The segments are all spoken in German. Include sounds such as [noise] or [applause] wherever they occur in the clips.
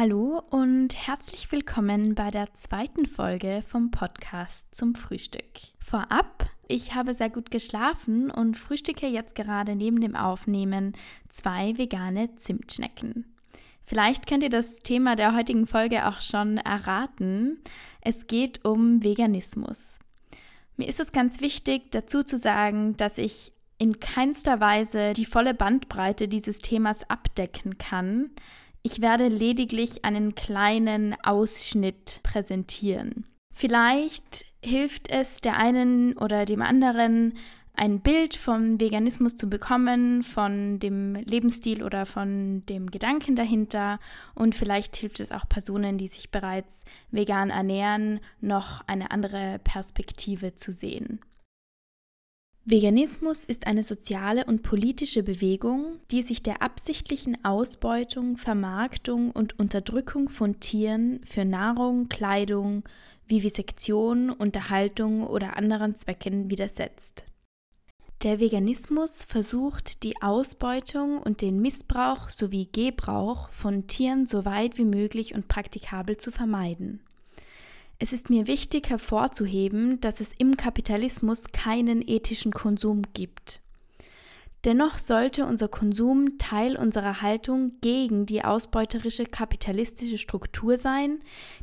Hallo und herzlich willkommen bei der zweiten Folge vom Podcast zum Frühstück. Vorab, ich habe sehr gut geschlafen und frühstücke jetzt gerade neben dem Aufnehmen zwei vegane Zimtschnecken. Vielleicht könnt ihr das Thema der heutigen Folge auch schon erraten. Es geht um Veganismus. Mir ist es ganz wichtig dazu zu sagen, dass ich in keinster Weise die volle Bandbreite dieses Themas abdecken kann. Ich werde lediglich einen kleinen Ausschnitt präsentieren. Vielleicht hilft es der einen oder dem anderen, ein Bild vom Veganismus zu bekommen, von dem Lebensstil oder von dem Gedanken dahinter. Und vielleicht hilft es auch Personen, die sich bereits vegan ernähren, noch eine andere Perspektive zu sehen. Veganismus ist eine soziale und politische Bewegung, die sich der absichtlichen Ausbeutung, Vermarktung und Unterdrückung von Tieren für Nahrung, Kleidung, Vivisektion, Unterhaltung oder anderen Zwecken widersetzt. Der Veganismus versucht, die Ausbeutung und den Missbrauch sowie Gebrauch von Tieren so weit wie möglich und praktikabel zu vermeiden. Es ist mir wichtig hervorzuheben, dass es im Kapitalismus keinen ethischen Konsum gibt. Dennoch sollte unser Konsum Teil unserer Haltung gegen die ausbeuterische kapitalistische Struktur sein,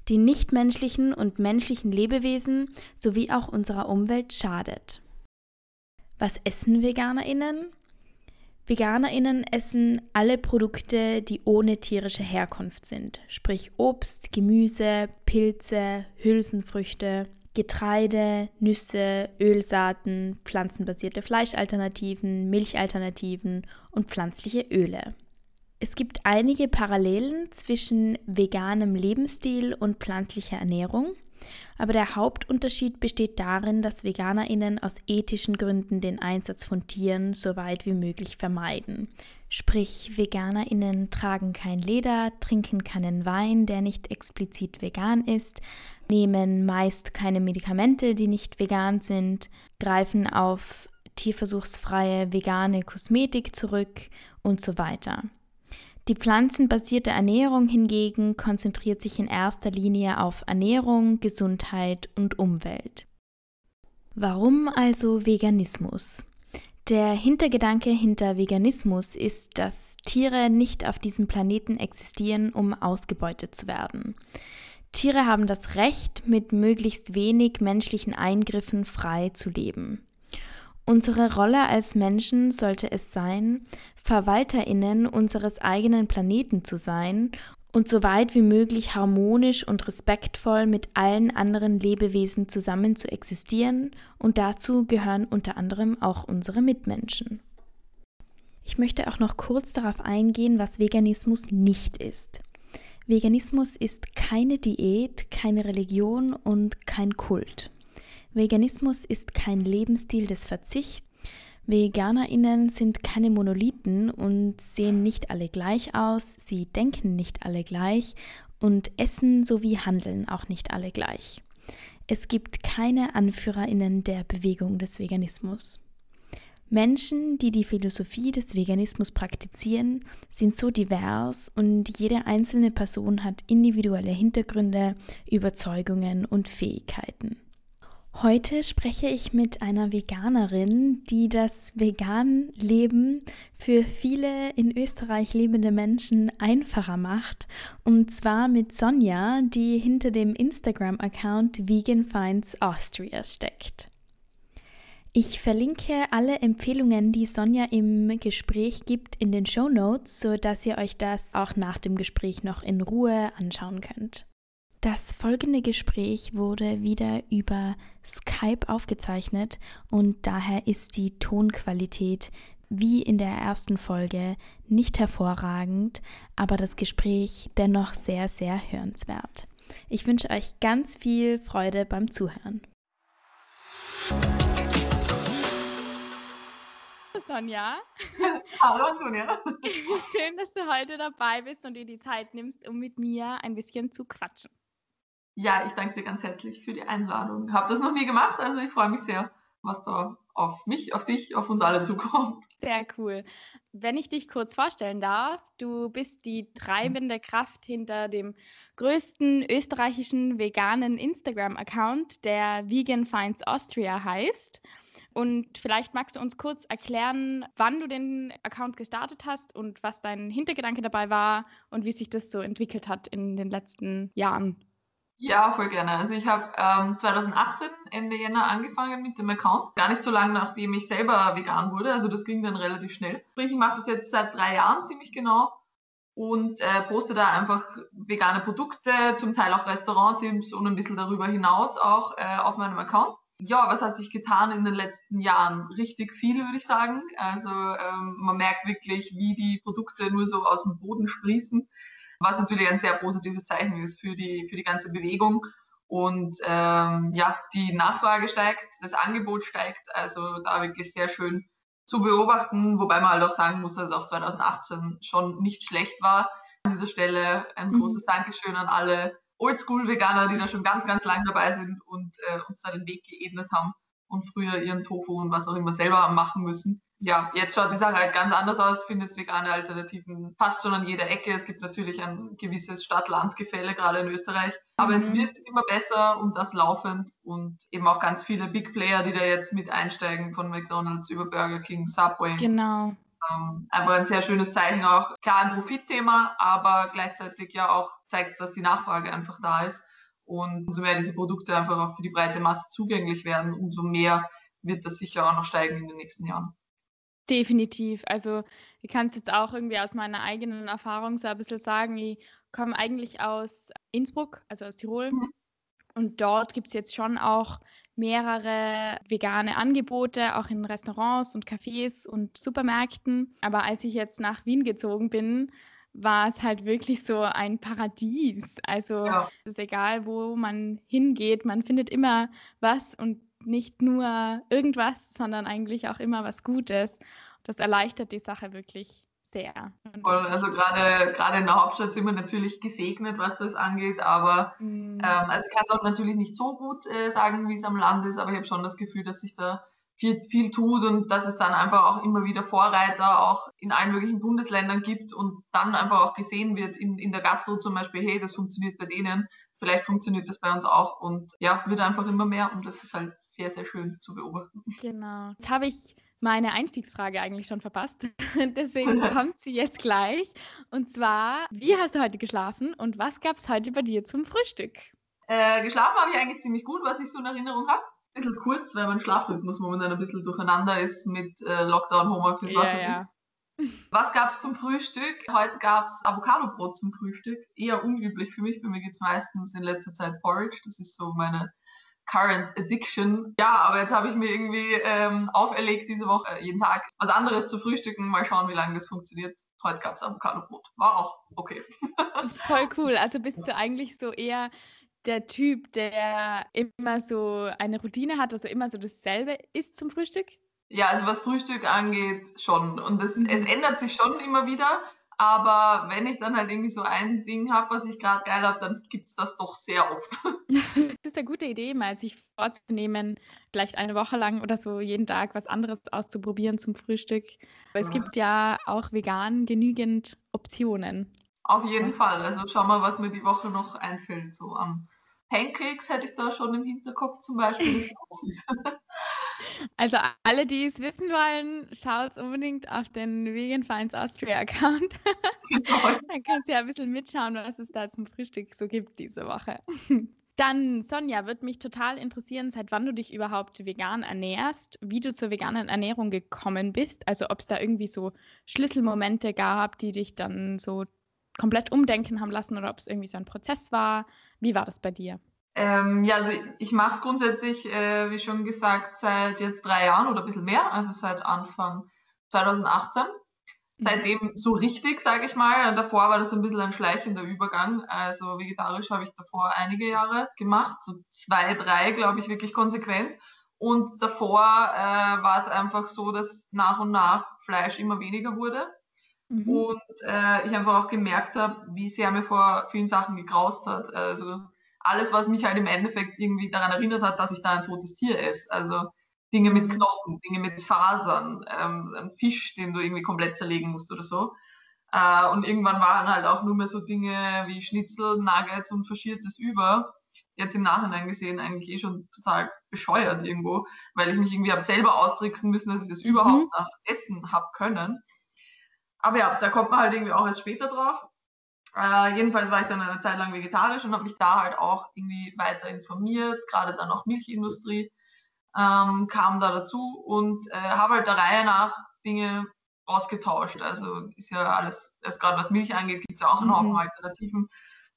die nichtmenschlichen und menschlichen Lebewesen sowie auch unserer Umwelt schadet. Was essen Veganerinnen? VeganerInnen essen alle Produkte, die ohne tierische Herkunft sind, sprich Obst, Gemüse, Pilze, Hülsenfrüchte, Getreide, Nüsse, Ölsaaten, pflanzenbasierte Fleischalternativen, Milchalternativen und pflanzliche Öle. Es gibt einige Parallelen zwischen veganem Lebensstil und pflanzlicher Ernährung. Aber der Hauptunterschied besteht darin, dass Veganerinnen aus ethischen Gründen den Einsatz von Tieren so weit wie möglich vermeiden. Sprich, Veganerinnen tragen kein Leder, trinken keinen Wein, der nicht explizit vegan ist, nehmen meist keine Medikamente, die nicht vegan sind, greifen auf tierversuchsfreie vegane Kosmetik zurück und so weiter. Die pflanzenbasierte Ernährung hingegen konzentriert sich in erster Linie auf Ernährung, Gesundheit und Umwelt. Warum also Veganismus? Der Hintergedanke hinter Veganismus ist, dass Tiere nicht auf diesem Planeten existieren, um ausgebeutet zu werden. Tiere haben das Recht, mit möglichst wenig menschlichen Eingriffen frei zu leben. Unsere Rolle als Menschen sollte es sein, Verwalterinnen unseres eigenen Planeten zu sein und so weit wie möglich harmonisch und respektvoll mit allen anderen Lebewesen zusammen zu existieren und dazu gehören unter anderem auch unsere Mitmenschen. Ich möchte auch noch kurz darauf eingehen, was Veganismus nicht ist. Veganismus ist keine Diät, keine Religion und kein Kult. Veganismus ist kein Lebensstil des Verzichts. VeganerInnen sind keine Monolithen und sehen nicht alle gleich aus, sie denken nicht alle gleich und essen sowie handeln auch nicht alle gleich. Es gibt keine AnführerInnen der Bewegung des Veganismus. Menschen, die die Philosophie des Veganismus praktizieren, sind so divers und jede einzelne Person hat individuelle Hintergründe, Überzeugungen und Fähigkeiten. Heute spreche ich mit einer Veganerin, die das Vegan-Leben für viele in Österreich lebende Menschen einfacher macht. Und zwar mit Sonja, die hinter dem Instagram-Account Vegan Finds Austria steckt. Ich verlinke alle Empfehlungen, die Sonja im Gespräch gibt, in den Show Notes, sodass ihr euch das auch nach dem Gespräch noch in Ruhe anschauen könnt. Das folgende Gespräch wurde wieder über Skype aufgezeichnet und daher ist die Tonqualität wie in der ersten Folge nicht hervorragend, aber das Gespräch dennoch sehr, sehr hörenswert. Ich wünsche euch ganz viel Freude beim Zuhören. Sonja. [laughs] Hallo Antonia. [laughs] Schön, dass du heute dabei bist und dir die Zeit nimmst, um mit mir ein bisschen zu quatschen. Ja, ich danke dir ganz herzlich für die Einladung. Habe das noch nie gemacht, also ich freue mich sehr, was da auf mich, auf dich, auf uns alle zukommt. Sehr cool. Wenn ich dich kurz vorstellen darf, du bist die treibende Kraft hinter dem größten österreichischen veganen Instagram-Account, der Vegan Finds Austria heißt. Und vielleicht magst du uns kurz erklären, wann du den Account gestartet hast und was dein Hintergedanke dabei war und wie sich das so entwickelt hat in den letzten Jahren. Ja, voll gerne. Also ich habe ähm, 2018 Ende Jänner angefangen mit dem Account. Gar nicht so lange, nachdem ich selber vegan wurde. Also das ging dann relativ schnell. Sprich, ich mache das jetzt seit drei Jahren ziemlich genau und äh, poste da einfach vegane Produkte, zum Teil auch Restauranttipps und ein bisschen darüber hinaus auch äh, auf meinem Account. Ja, was hat sich getan in den letzten Jahren? Richtig viel, würde ich sagen. Also ähm, man merkt wirklich, wie die Produkte nur so aus dem Boden sprießen was natürlich ein sehr positives Zeichen ist für die, für die ganze Bewegung. Und ähm, ja, die Nachfrage steigt, das Angebot steigt, also da wirklich sehr schön zu beobachten, wobei man halt auch sagen muss, dass es auch 2018 schon nicht schlecht war. An dieser Stelle ein mhm. großes Dankeschön an alle Oldschool-Veganer, die da schon ganz, ganz lang dabei sind und äh, uns da den Weg geebnet haben und früher ihren Tofu und was auch immer selber haben machen müssen ja, jetzt schaut die Sache halt ganz anders aus. Ich finde es vegane Alternativen fast schon an jeder Ecke. Es gibt natürlich ein gewisses Stadt-Land-Gefälle, gerade in Österreich. Aber mhm. es wird immer besser und das laufend und eben auch ganz viele Big Player, die da jetzt mit einsteigen, von McDonalds über Burger King, Subway. Genau. Ähm, einfach ein sehr schönes Zeichen auch. Klar ein Profitthema, aber gleichzeitig ja auch zeigt es, dass die Nachfrage einfach da ist. Und umso mehr diese Produkte einfach auch für die breite Masse zugänglich werden, umso mehr wird das sicher auch noch steigen in den nächsten Jahren. Definitiv. Also ich kann es jetzt auch irgendwie aus meiner eigenen Erfahrung so ein bisschen sagen. Ich komme eigentlich aus Innsbruck, also aus Tirol. Mhm. Und dort gibt es jetzt schon auch mehrere vegane Angebote, auch in Restaurants und Cafés und Supermärkten. Aber als ich jetzt nach Wien gezogen bin, war es halt wirklich so ein Paradies. Also ja. es ist egal, wo man hingeht, man findet immer was und nicht nur irgendwas, sondern eigentlich auch immer was Gutes. Das erleichtert die Sache wirklich sehr. Also gerade gerade in der Hauptstadt sind wir natürlich gesegnet, was das angeht, aber mm. ähm, also ich kann es auch natürlich nicht so gut äh, sagen, wie es am Land ist, aber ich habe schon das Gefühl, dass sich da viel, viel tut und dass es dann einfach auch immer wieder Vorreiter auch in allen möglichen Bundesländern gibt und dann einfach auch gesehen wird in, in der Gastro zum Beispiel, hey, das funktioniert bei denen, vielleicht funktioniert das bei uns auch und ja, wird einfach immer mehr und das ist halt sehr, sehr schön zu beobachten. Genau. Jetzt habe ich meine Einstiegsfrage eigentlich schon verpasst. [laughs] Deswegen [laughs] kommt sie jetzt gleich. Und zwar, wie hast du heute geschlafen und was gab es heute bei dir zum Frühstück? Äh, geschlafen habe ich eigentlich ziemlich gut, was ich so in Erinnerung habe. Ein bisschen kurz, weil mein Schlafrhythmus momentan ein bisschen durcheinander ist mit äh, Lockdown, Homeoffice, was ja, ja. Was gab es zum Frühstück? Heute gab es Avocadobrot zum Frühstück. Eher unüblich für mich. Bei mir gibt meistens in letzter Zeit Porridge. Das ist so meine Current Addiction. Ja, aber jetzt habe ich mir irgendwie ähm, auferlegt, diese Woche äh, jeden Tag was anderes zu frühstücken. Mal schauen, wie lange das funktioniert. Heute gab es Avocado-Brot. War auch okay. [laughs] Voll cool. Also bist du eigentlich so eher der Typ, der immer so eine Routine hat, also immer so dasselbe isst zum Frühstück? Ja, also was Frühstück angeht, schon. Und das, es ändert sich schon immer wieder. Aber wenn ich dann halt irgendwie so ein Ding habe, was ich gerade geil habe, dann gibt es das doch sehr oft. [laughs] [laughs] das ist eine gute Idee, mal sich vorzunehmen, vielleicht eine Woche lang oder so jeden Tag was anderes auszuprobieren zum Frühstück. Aber es gibt ja auch vegan genügend Optionen. Auf jeden Fall. Also schau mal, was mir die Woche noch einfällt. So am Pancakes hätte ich da schon im Hinterkopf zum Beispiel. Das ist auch süß. [laughs] Also alle, die es wissen wollen, schaut unbedingt auf den Vegan Finds Austria Account. Genau. [laughs] Dann kannst du ja ein bisschen mitschauen, was es da zum Frühstück so gibt diese Woche. [laughs] Dann, Sonja, würde mich total interessieren, seit wann du dich überhaupt vegan ernährst, wie du zur veganen Ernährung gekommen bist, also ob es da irgendwie so Schlüsselmomente gab, die dich dann so komplett umdenken haben lassen oder ob es irgendwie so ein Prozess war. Wie war das bei dir? Ähm, ja, also ich mache es grundsätzlich, äh, wie schon gesagt, seit jetzt drei Jahren oder ein bisschen mehr, also seit Anfang 2018. Mhm. Seitdem so richtig, sage ich mal. Davor war das ein bisschen ein schleichender Übergang. Also vegetarisch habe ich davor einige Jahre gemacht, so zwei, drei, glaube ich, wirklich konsequent. Und davor äh, war es einfach so, dass nach und nach Fleisch immer weniger wurde. Mhm. Und äh, ich einfach auch gemerkt habe, wie sehr mir vor vielen Sachen gegraust hat. Also alles, was mich halt im Endeffekt irgendwie daran erinnert hat, dass ich da ein totes Tier esse. Also Dinge mit Knochen, Dinge mit Fasern, ähm, ein Fisch, den du irgendwie komplett zerlegen musst oder so. Äh, und irgendwann waren halt auch nur mehr so Dinge wie Schnitzel, Nuggets und Faschiertes über. Jetzt im Nachhinein gesehen eigentlich eh schon total bescheuert irgendwo, weil ich mich irgendwie habe selber austricksen müssen, dass ich das mhm. überhaupt nach Essen habe können. Aber ja, da kommt man halt irgendwie auch erst später drauf. Äh, jedenfalls war ich dann eine Zeit lang vegetarisch und habe mich da halt auch irgendwie weiter informiert, gerade dann auch Milchindustrie ähm, kam da dazu und äh, habe halt der Reihe nach Dinge ausgetauscht. Also ist ja alles, also gerade was Milch angeht, gibt es ja auch einen Haufen mhm. Alternativen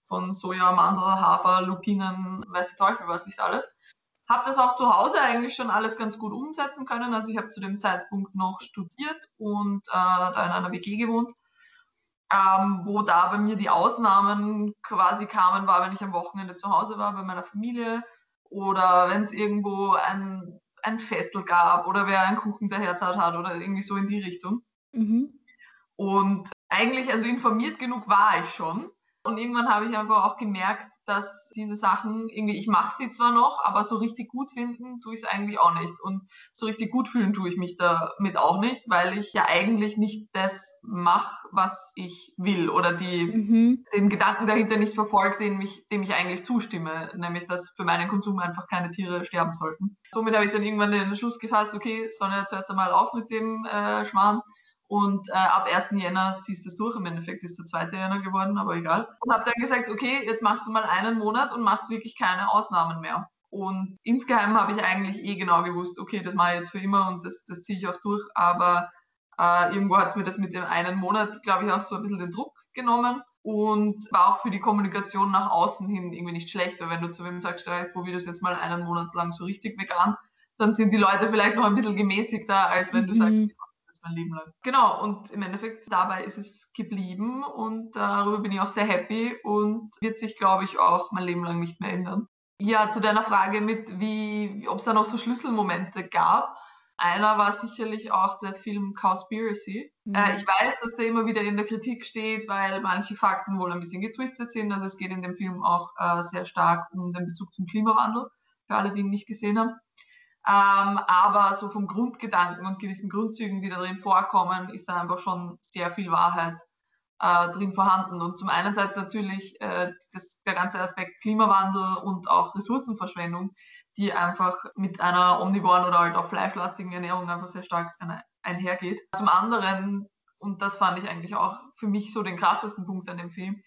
von Soja, Mandel, Hafer, Lupinen, weiß der Teufel was nicht alles. Habe das auch zu Hause eigentlich schon alles ganz gut umsetzen können. Also ich habe zu dem Zeitpunkt noch studiert und äh, da in einer WG gewohnt. Ähm, wo da bei mir die Ausnahmen quasi kamen, war, wenn ich am Wochenende zu Hause war bei meiner Familie oder wenn es irgendwo ein, ein Festel gab oder wer einen Kuchen der Herz hat oder irgendwie so in die Richtung. Mhm. Und eigentlich, also informiert genug war ich schon. Und irgendwann habe ich einfach auch gemerkt, dass diese Sachen irgendwie, ich mache sie zwar noch, aber so richtig gut finden tue ich es eigentlich auch nicht. Und so richtig gut fühlen tue ich mich damit auch nicht, weil ich ja eigentlich nicht das mache, was ich will oder die, mhm. den Gedanken dahinter nicht verfolge, dem ich, dem ich eigentlich zustimme, nämlich dass für meinen Konsum einfach keine Tiere sterben sollten. Somit habe ich dann irgendwann den Schluss gefasst, okay, Sonja, zuerst einmal auf mit dem äh, Schwan und äh, ab 1. Jänner ziehst du es durch. Im Endeffekt ist der 2. Jänner geworden, aber egal. Und habe dann gesagt, okay, jetzt machst du mal einen Monat und machst wirklich keine Ausnahmen mehr. Und insgeheim habe ich eigentlich eh genau gewusst, okay, das mache ich jetzt für immer und das, das ziehe ich auch durch. Aber äh, irgendwo hat es mir das mit dem einen Monat, glaube ich, auch so ein bisschen den Druck genommen und war auch für die Kommunikation nach außen hin irgendwie nicht schlecht. Weil wenn du zu wem sagst, ja, ich probiere das jetzt mal einen Monat lang so richtig vegan, dann sind die Leute vielleicht noch ein bisschen gemäßigter, als wenn du sagst, mein Leben lang. Genau, und im Endeffekt dabei ist es geblieben und darüber bin ich auch sehr happy und wird sich, glaube ich, auch mein Leben lang nicht mehr ändern. Ja, zu deiner Frage mit, wie, ob es da noch so Schlüsselmomente gab. Einer war sicherlich auch der Film Cowspiracy. Mhm. Äh, ich weiß, dass der immer wieder in der Kritik steht, weil manche Fakten wohl ein bisschen getwistet sind. Also es geht in dem Film auch äh, sehr stark um den Bezug zum Klimawandel, für alle, die ihn nicht gesehen haben. Ähm, aber so vom Grundgedanken und gewissen Grundzügen, die da drin vorkommen, ist da einfach schon sehr viel Wahrheit äh, drin vorhanden. Und zum einen natürlich äh, das, der ganze Aspekt Klimawandel und auch Ressourcenverschwendung, die einfach mit einer omnivoren oder halt auch fleischlastigen Ernährung einfach sehr stark einhergeht. Zum anderen, und das fand ich eigentlich auch für mich so den krassesten Punkt an dem Film,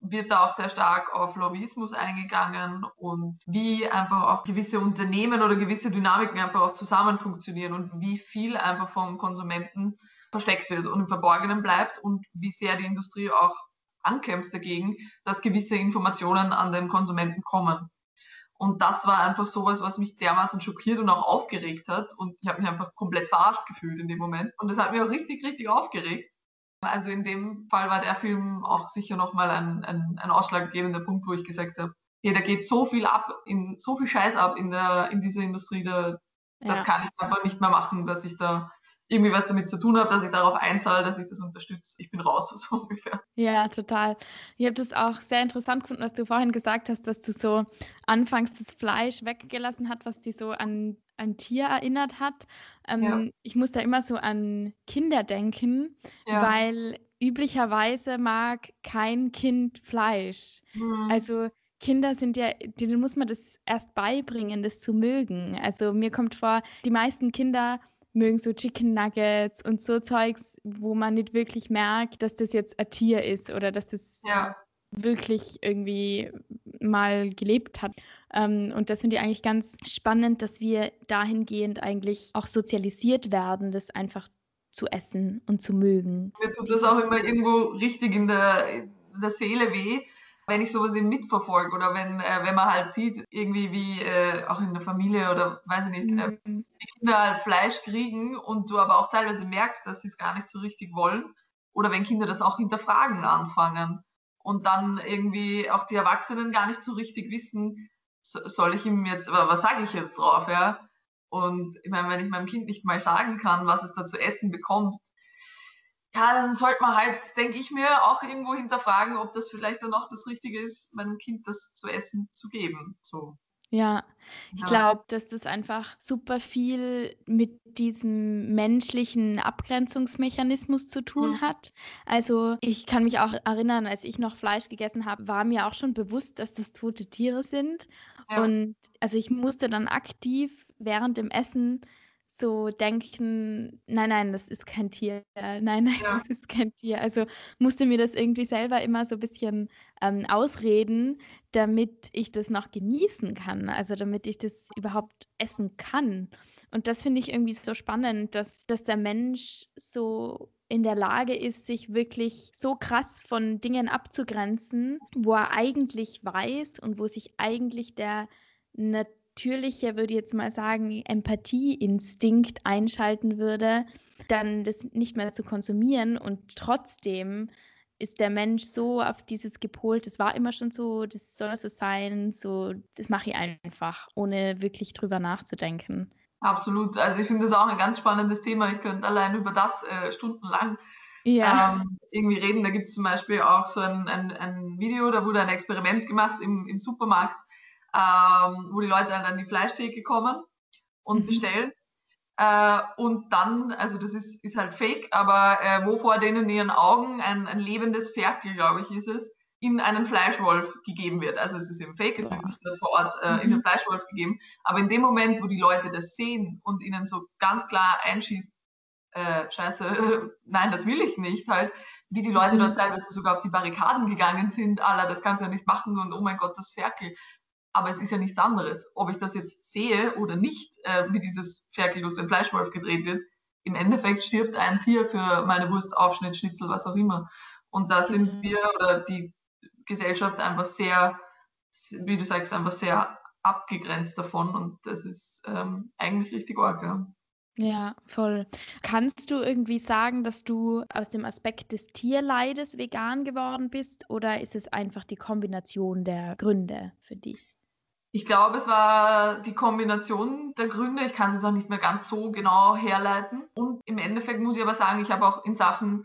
wird da auch sehr stark auf Lobbyismus eingegangen und wie einfach auch gewisse Unternehmen oder gewisse Dynamiken einfach auch zusammen funktionieren und wie viel einfach vom Konsumenten versteckt wird und im Verborgenen bleibt und wie sehr die Industrie auch ankämpft dagegen, dass gewisse Informationen an den Konsumenten kommen. Und das war einfach sowas, was mich dermaßen schockiert und auch aufgeregt hat. Und ich habe mich einfach komplett verarscht gefühlt in dem Moment. Und das hat mich auch richtig, richtig aufgeregt. Also in dem Fall war der Film auch sicher nochmal ein, ein, ein ausschlaggebender Punkt, wo ich gesagt habe, hey, da geht so viel ab, in, so viel Scheiß ab in, der, in dieser Industrie, da, das ja. kann ich einfach nicht mehr machen, dass ich da irgendwie was damit zu tun habe, dass ich darauf einzahle, dass ich das unterstütze. Ich bin raus, [laughs] so ungefähr. Ja, total. Ich habe das auch sehr interessant gefunden, was du vorhin gesagt hast, dass du so anfangs das Fleisch weggelassen hast, was dich so an ein Tier erinnert hat. Ähm, ja. Ich muss da immer so an Kinder denken, ja. weil üblicherweise mag kein Kind Fleisch. Mhm. Also Kinder sind ja, denen muss man das erst beibringen, das zu mögen. Also mir kommt vor, die meisten Kinder mögen so Chicken Nuggets und so Zeugs, wo man nicht wirklich merkt, dass das jetzt ein Tier ist oder dass das ja. wirklich irgendwie mal gelebt hat. Ähm, und das finde ich eigentlich ganz spannend, dass wir dahingehend eigentlich auch sozialisiert werden, das einfach zu essen und zu mögen. Mir tut das auch immer irgendwo richtig in der, in der Seele weh, wenn ich sowas eben mitverfolge oder wenn, äh, wenn man halt sieht, irgendwie wie äh, auch in der Familie oder weiß ich nicht, äh, mhm. die Kinder halt Fleisch kriegen und du aber auch teilweise merkst, dass sie es gar nicht so richtig wollen. Oder wenn Kinder das auch hinterfragen anfangen und dann irgendwie auch die Erwachsenen gar nicht so richtig wissen, soll ich ihm jetzt, was sage ich jetzt drauf, ja? Und ich meine, wenn ich meinem Kind nicht mal sagen kann, was es da zu essen bekommt, ja, dann sollte man halt, denke ich mir, auch irgendwo hinterfragen, ob das vielleicht dann auch das Richtige ist, meinem Kind das zu essen zu geben. So. Ja, ich Ja. glaube, dass das einfach super viel mit diesem menschlichen Abgrenzungsmechanismus zu tun Mhm. hat. Also ich kann mich auch erinnern, als ich noch Fleisch gegessen habe, war mir auch schon bewusst, dass das tote Tiere sind. Ja. Und also ich musste dann aktiv während dem Essen so denken, nein, nein, das ist kein Tier. Nein, nein, Ja. das ist kein Tier. Also musste mir das irgendwie selber immer so ein bisschen ähm, ausreden, damit ich das noch genießen kann, also damit ich das überhaupt essen kann. Und das finde ich irgendwie so spannend, dass, dass der Mensch so in der Lage ist, sich wirklich so krass von Dingen abzugrenzen, wo er eigentlich weiß und wo sich eigentlich der natürliche, würde ich jetzt mal sagen, Empathieinstinkt einschalten würde, dann das nicht mehr zu konsumieren und trotzdem ist der Mensch so auf dieses gepolt, das war immer schon so, das soll so sein, so, das mache ich einfach, ohne wirklich drüber nachzudenken. Absolut. Also ich finde das auch ein ganz spannendes Thema. Ich könnte allein über das äh, stundenlang Ja. ähm, irgendwie reden. Da gibt es zum Beispiel auch so ein, ein, ein Video, da wurde ein Experiment gemacht im, im Supermarkt, ähm, wo die Leute dann an die Fleischtheke kommen und Mhm. bestellen. Äh, und dann, also das ist, ist halt fake, aber äh, wo vor denen in ihren Augen ein, ein lebendes Ferkel, glaube ich, ist es, in einen Fleischwolf gegeben wird. Also es ist eben fake, es wird nicht dort vor Ort äh, in den Mhm. Fleischwolf gegeben. Aber in dem Moment, wo die Leute das sehen und ihnen so ganz klar einschießt, äh, scheiße, [laughs] nein, das will ich nicht, halt, wie die Leute Mhm. dort teilweise sogar auf die Barrikaden gegangen sind, aller, das kannst du ja nicht machen und oh mein Gott, das Ferkel. Aber es ist ja nichts anderes. Ob ich das jetzt sehe oder nicht, äh, wie dieses Ferkel durch den Fleischwolf gedreht wird, im Endeffekt stirbt ein Tier für meine Wurst, Aufschnitt, Schnitzel, was auch immer. Und da sind Mhm. wir oder die Gesellschaft einfach sehr, wie du sagst, einfach sehr abgegrenzt davon und das ist ähm, eigentlich richtig arg. Ja. Ja, voll. Kannst du irgendwie sagen, dass du aus dem Aspekt des Tierleides vegan geworden bist oder ist es einfach die Kombination der Gründe für dich? Ich glaube, es war die Kombination der Gründe. Ich kann es jetzt auch nicht mehr ganz so genau herleiten. Und im Endeffekt muss ich aber sagen, ich habe auch in Sachen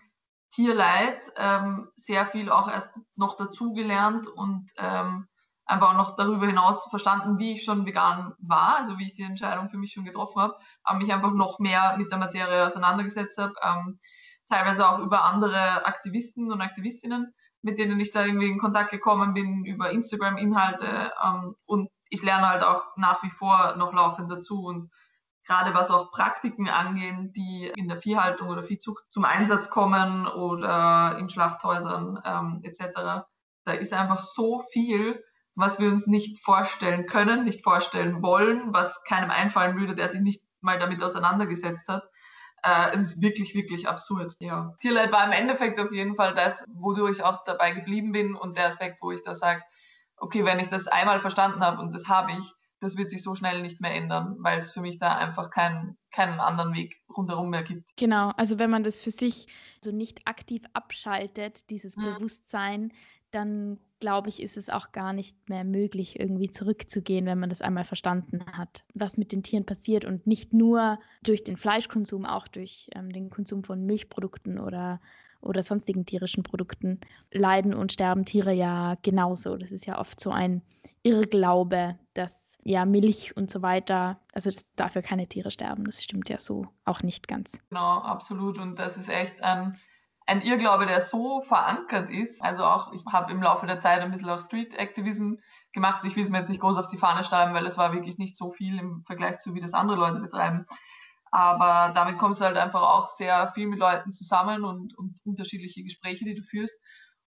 Tierleid ähm, sehr viel auch erst noch dazugelernt und ähm, einfach auch noch darüber hinaus verstanden, wie ich schon vegan war, also wie ich die Entscheidung für mich schon getroffen habe, aber mich einfach noch mehr mit der Materie auseinandergesetzt habe, ähm, teilweise auch über andere Aktivisten und Aktivistinnen, mit denen ich da irgendwie in Kontakt gekommen bin, über Instagram-Inhalte ähm, und ich lerne halt auch nach wie vor noch laufend dazu und gerade was auch Praktiken angehen, die in der Viehhaltung oder Viehzucht zum Einsatz kommen oder in Schlachthäusern ähm, etc. Da ist einfach so viel, was wir uns nicht vorstellen können, nicht vorstellen wollen, was keinem einfallen würde, der sich nicht mal damit auseinandergesetzt hat. Äh, es ist wirklich, wirklich absurd. Ja. Tierleid war im Endeffekt auf jeden Fall das, wodurch ich auch dabei geblieben bin und der Aspekt, wo ich da sage, okay, wenn ich das einmal verstanden habe und das habe ich, das wird sich so schnell nicht mehr ändern, weil es für mich da einfach keinen, keinen anderen Weg rundherum mehr gibt. Genau, also wenn man das für sich so nicht aktiv abschaltet, dieses Mhm. Bewusstsein, dann glaube ich, ist es auch gar nicht mehr möglich, irgendwie zurückzugehen, wenn man das einmal verstanden hat, was mit den Tieren passiert und nicht nur durch den Fleischkonsum, auch durch ähm, den Konsum von Milchprodukten oder, oder sonstigen tierischen Produkten leiden und sterben Tiere ja genauso. Das ist ja oft so ein Irrglaube, dass ja Milch und so weiter, also dass dafür keine Tiere sterben. Das stimmt ja so auch nicht ganz. Genau, absolut. Und das ist echt ein, ein Irrglaube, der so verankert ist. Also auch, ich habe im Laufe der Zeit ein bisschen auch Street Activism gemacht. Ich will es mir jetzt nicht groß auf die Fahne schreiben, weil es war wirklich nicht so viel im Vergleich zu, wie das andere Leute betreiben. Aber damit kommst du halt einfach auch sehr viel mit Leuten zusammen und, und unterschiedliche Gespräche, die du führst.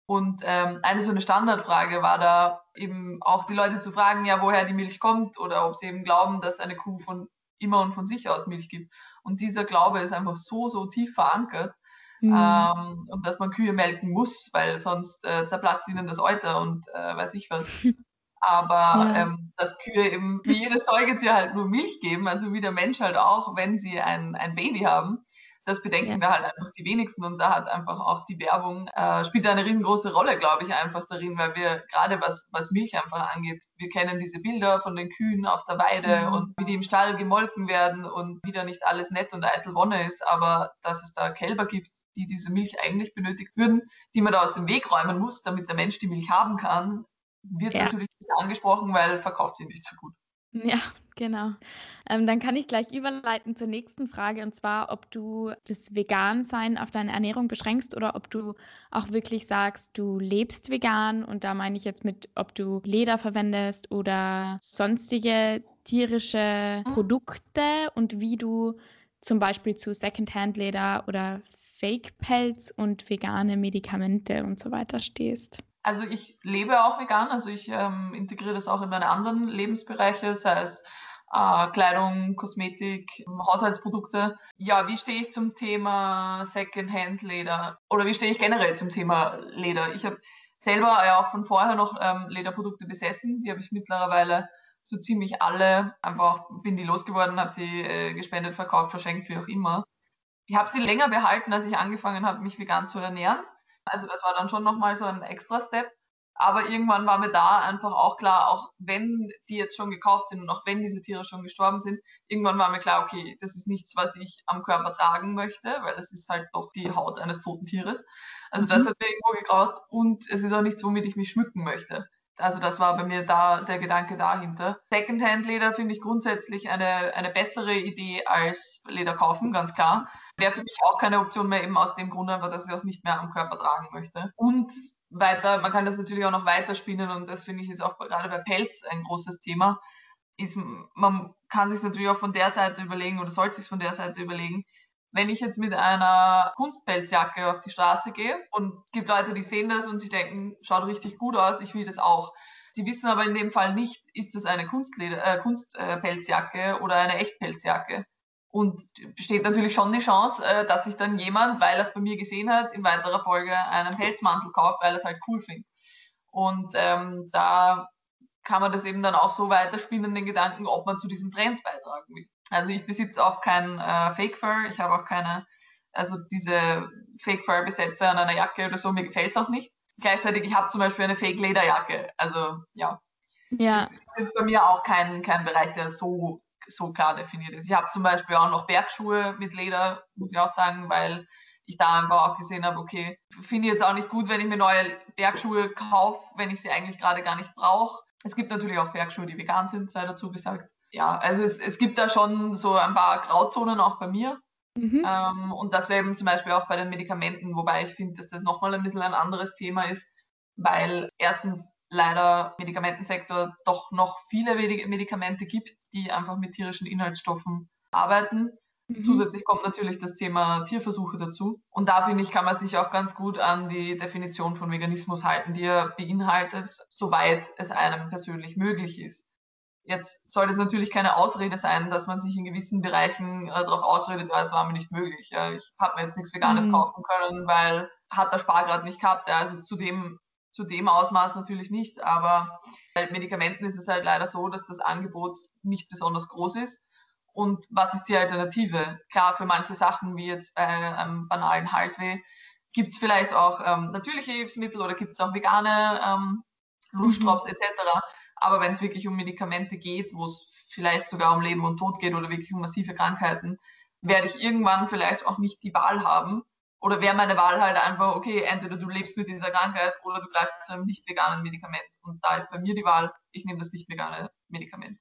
Und ähm, eine so eine Standardfrage war da eben auch die Leute zu fragen, ja, woher die Milch kommt oder ob sie eben glauben, dass eine Kuh von immer und von sich aus Milch gibt. Und dieser Glaube ist einfach so, so tief verankert, Mhm. ähm, und dass man Kühe melken muss, weil sonst äh, zerplatzt ihnen das Euter und äh, weiß ich was. [laughs] Aber Ja. ähm, dass Kühe eben wie jedes Säugetier halt nur Milch geben, also wie der Mensch halt auch, wenn sie ein, ein Baby haben, das bedenken Ja. wir halt einfach die wenigsten und da hat einfach auch die Werbung, äh, spielt eine riesengroße Rolle, glaube ich, einfach darin, weil wir gerade was, was Milch einfach angeht, wir kennen diese Bilder von den Kühen auf der Weide Mhm. und wie die im Stall gemolken werden und wie da nicht alles nett und eitel Wonne ist, aber dass es da Kälber gibt, die diese Milch eigentlich benötigt würden, die man da aus dem Weg räumen muss, damit der Mensch die Milch haben kann, wird ja. natürlich nicht angesprochen, weil verkauft sie nicht so gut. Ja, genau. Ähm, dann kann ich gleich überleiten zur nächsten Frage und zwar, ob du das Vegan-Sein auf deine Ernährung beschränkst oder ob du auch wirklich sagst, du lebst vegan und da meine ich jetzt mit, ob du Leder verwendest oder sonstige tierische mhm. Produkte und wie du zum Beispiel zu Secondhand-Leder oder Fake-Pelz und vegane Medikamente und so weiter stehst. Also ich lebe auch vegan, also ich ähm, integriere das auch in meine anderen Lebensbereiche, sei es äh, Kleidung, Kosmetik, Haushaltsprodukte. Ja, wie stehe ich zum Thema Secondhand-Leder oder wie stehe ich generell zum Thema Leder? Ich habe selber ja auch von vorher noch ähm, Lederprodukte besessen, die habe ich mittlerweile so ziemlich alle einfach, bin die losgeworden, habe sie äh, gespendet, verkauft, verschenkt, wie auch immer. Ich habe sie länger behalten, als ich angefangen habe, mich vegan zu ernähren. Also das war dann schon nochmal so ein extra Step. Aber irgendwann war mir da einfach auch klar, auch wenn die jetzt schon gekauft sind und auch wenn diese Tiere schon gestorben sind, irgendwann war mir klar, okay, das ist nichts, was ich am Körper tragen möchte, weil das ist halt doch die Haut eines toten Tieres. Also das mhm. hat mir irgendwo gegraust und es ist auch nichts, womit ich mich schmücken möchte. Also das war bei mir da der Gedanke dahinter. Secondhand-Leder finde ich grundsätzlich eine, eine bessere Idee als Leder kaufen, ganz klar. Wäre für mich auch keine Option mehr, eben aus dem Grund einfach, dass ich auch nicht mehr am Körper tragen möchte. Und weiter, man kann das natürlich auch noch weiterspinnen und das finde ich ist auch gerade bei Pelz ein großes Thema. Ist, man kann sich natürlich auch von der Seite überlegen oder sollte sich von der Seite überlegen, wenn ich jetzt mit einer Kunstpelzjacke auf die Straße gehe und es gibt Leute, die sehen das und sich denken, schaut richtig gut aus, ich will das auch. Sie wissen aber in dem Fall nicht, ist das eine Kunstleder, äh, Kunstpelzjacke oder eine Echtpelzjacke. Und besteht natürlich schon die Chance, äh, dass sich dann jemand, weil er es bei mir gesehen hat, in weiterer Folge einen Pelzmantel kauft, weil er es halt cool findet. Und ähm, da kann man das eben dann auch so weiterspinnen, den Gedanken, ob man zu diesem Trend beitragen will. Also ich besitze auch kein äh, Fake Fur, ich habe auch keine, also diese Fake Fur Besetzer an einer Jacke oder so, mir gefällt es auch nicht. Gleichzeitig, ich habe zum Beispiel eine Fake Lederjacke. Also ja, ja. das ist jetzt bei mir auch kein, kein Bereich, der so, so klar definiert ist. Ich habe zum Beispiel auch noch Bergschuhe mit Leder, muss ich auch sagen, weil ich da einfach auch gesehen habe, okay, finde ich jetzt auch nicht gut, wenn ich mir neue Bergschuhe kaufe, wenn ich sie eigentlich gerade gar nicht brauche. Es gibt natürlich auch Bergschuhe, die vegan sind, sei dazu gesagt ja, also es, es gibt da schon so ein paar Grauzonen auch bei mir. Mhm. Ähm, und das wäre eben zum Beispiel auch bei den Medikamenten, wobei ich finde, dass das nochmal ein bisschen ein anderes Thema ist, weil erstens leider Medikamentensektor doch noch viele Medikamente gibt, die einfach mit tierischen Inhaltsstoffen arbeiten. Mhm. Zusätzlich kommt natürlich das Thema Tierversuche dazu. Und da finde ich, kann man sich auch ganz gut an die Definition von Veganismus halten, die er beinhaltet, soweit es einem persönlich möglich ist. Jetzt soll das natürlich keine Ausrede sein, dass man sich in gewissen Bereichen äh, darauf ausredet, weil es war mir nicht möglich. Ja. Ich habe mir jetzt nichts Veganes mhm. kaufen können, weil hat der Spargrad nicht gehabt. Ja. Also zu dem, zu dem Ausmaß natürlich nicht, aber bei Medikamenten ist es halt leider so, dass das Angebot nicht besonders groß ist. Und was ist die Alternative? Klar, für manche Sachen, wie jetzt bei einem banalen Halsweh, gibt es vielleicht auch ähm, natürliche Hilfsmittel oder gibt es auch vegane ähm, Lustdrops mhm. etc. Aber wenn es wirklich um Medikamente geht, wo es vielleicht sogar um Leben und Tod geht oder wirklich um massive Krankheiten, werde ich irgendwann vielleicht auch nicht die Wahl haben. Oder wäre meine Wahl halt einfach, okay, entweder du lebst mit dieser Krankheit oder du greifst zu einem nicht veganen Medikament. Und da ist bei mir die Wahl, ich nehme das nicht vegane Medikament.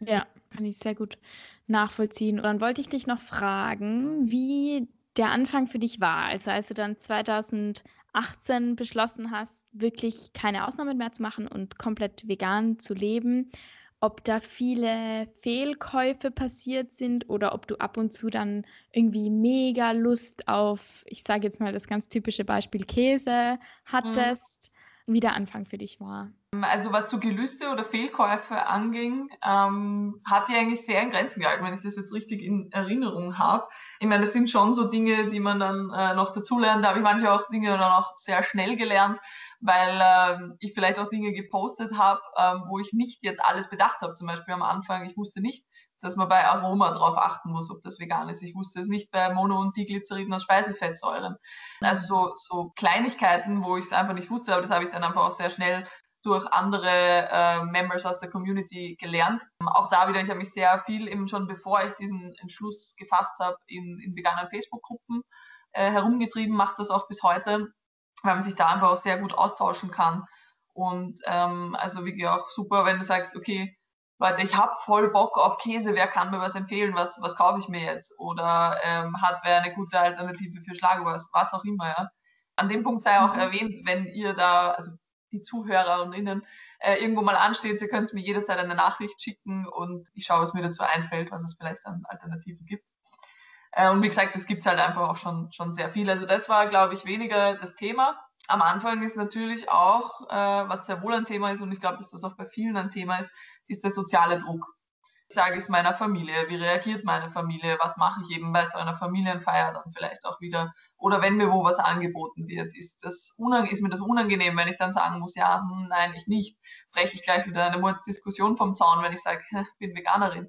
Ja, kann ich sehr gut nachvollziehen. Und dann wollte ich dich noch fragen, wie der Anfang für dich war. Also als du dann 2000 18 beschlossen hast, wirklich keine Ausnahmen mehr zu machen und komplett vegan zu leben, ob da viele Fehlkäufe passiert sind oder ob du ab und zu dann irgendwie mega Lust auf, ich sage jetzt mal das ganz typische Beispiel Käse hattest. Mhm wie der Anfang für dich war. Also was so Gelüste oder Fehlkäufe anging, ähm, hat sich eigentlich sehr in Grenzen gehalten, wenn ich das jetzt richtig in Erinnerung habe. Ich meine, das sind schon so Dinge, die man dann äh, noch dazulernt. Da habe ich manche auch Dinge dann auch sehr schnell gelernt, weil ähm, ich vielleicht auch Dinge gepostet habe, ähm, wo ich nicht jetzt alles bedacht habe. Zum Beispiel am Anfang, ich wusste nicht, dass man bei Aroma darauf achten muss, ob das vegan ist. Ich wusste es nicht bei Mono- und Diglycerin aus Speisefettsäuren. Also so, so Kleinigkeiten, wo ich es einfach nicht wusste, aber das habe ich dann einfach auch sehr schnell durch andere äh, Members aus der Community gelernt. Auch da wieder, ich habe mich sehr viel eben schon bevor ich diesen Entschluss gefasst habe, in, in veganen Facebook-Gruppen äh, herumgetrieben, macht das auch bis heute, weil man sich da einfach auch sehr gut austauschen kann Und ähm, also wirklich auch super, wenn du sagst, okay, Leute, ich habe voll Bock auf Käse, wer kann mir was empfehlen, was, was kaufe ich mir jetzt? Oder ähm, hat wer eine gute Alternative für Schlagwurst, was auch immer, ja. An dem Punkt sei auch mhm. erwähnt, wenn ihr da, also die Zuhörerinnen, äh, irgendwo mal ansteht, ihr könnt mir jederzeit eine Nachricht schicken und ich schaue, was mir dazu einfällt, was es vielleicht an Alternativen gibt. Äh, und wie gesagt, es gibt halt einfach auch schon, schon sehr viel. Also das war, glaube ich, weniger das Thema. Am Anfang ist natürlich auch, äh, was sehr wohl ein Thema ist und ich glaube, dass das auch bei vielen ein Thema ist, ist der soziale Druck. Ich sage es meiner Familie, wie reagiert meine Familie, was mache ich eben bei so einer Familienfeier dann vielleicht auch wieder oder wenn mir wo was angeboten wird, ist, das ist mir das unangenehm, wenn ich dann sagen muss, ja, hm, nein, ich nicht, breche ich gleich wieder eine Mordsdiskussion vom Zaun, wenn ich sage, [laughs] ich bin Veganerin.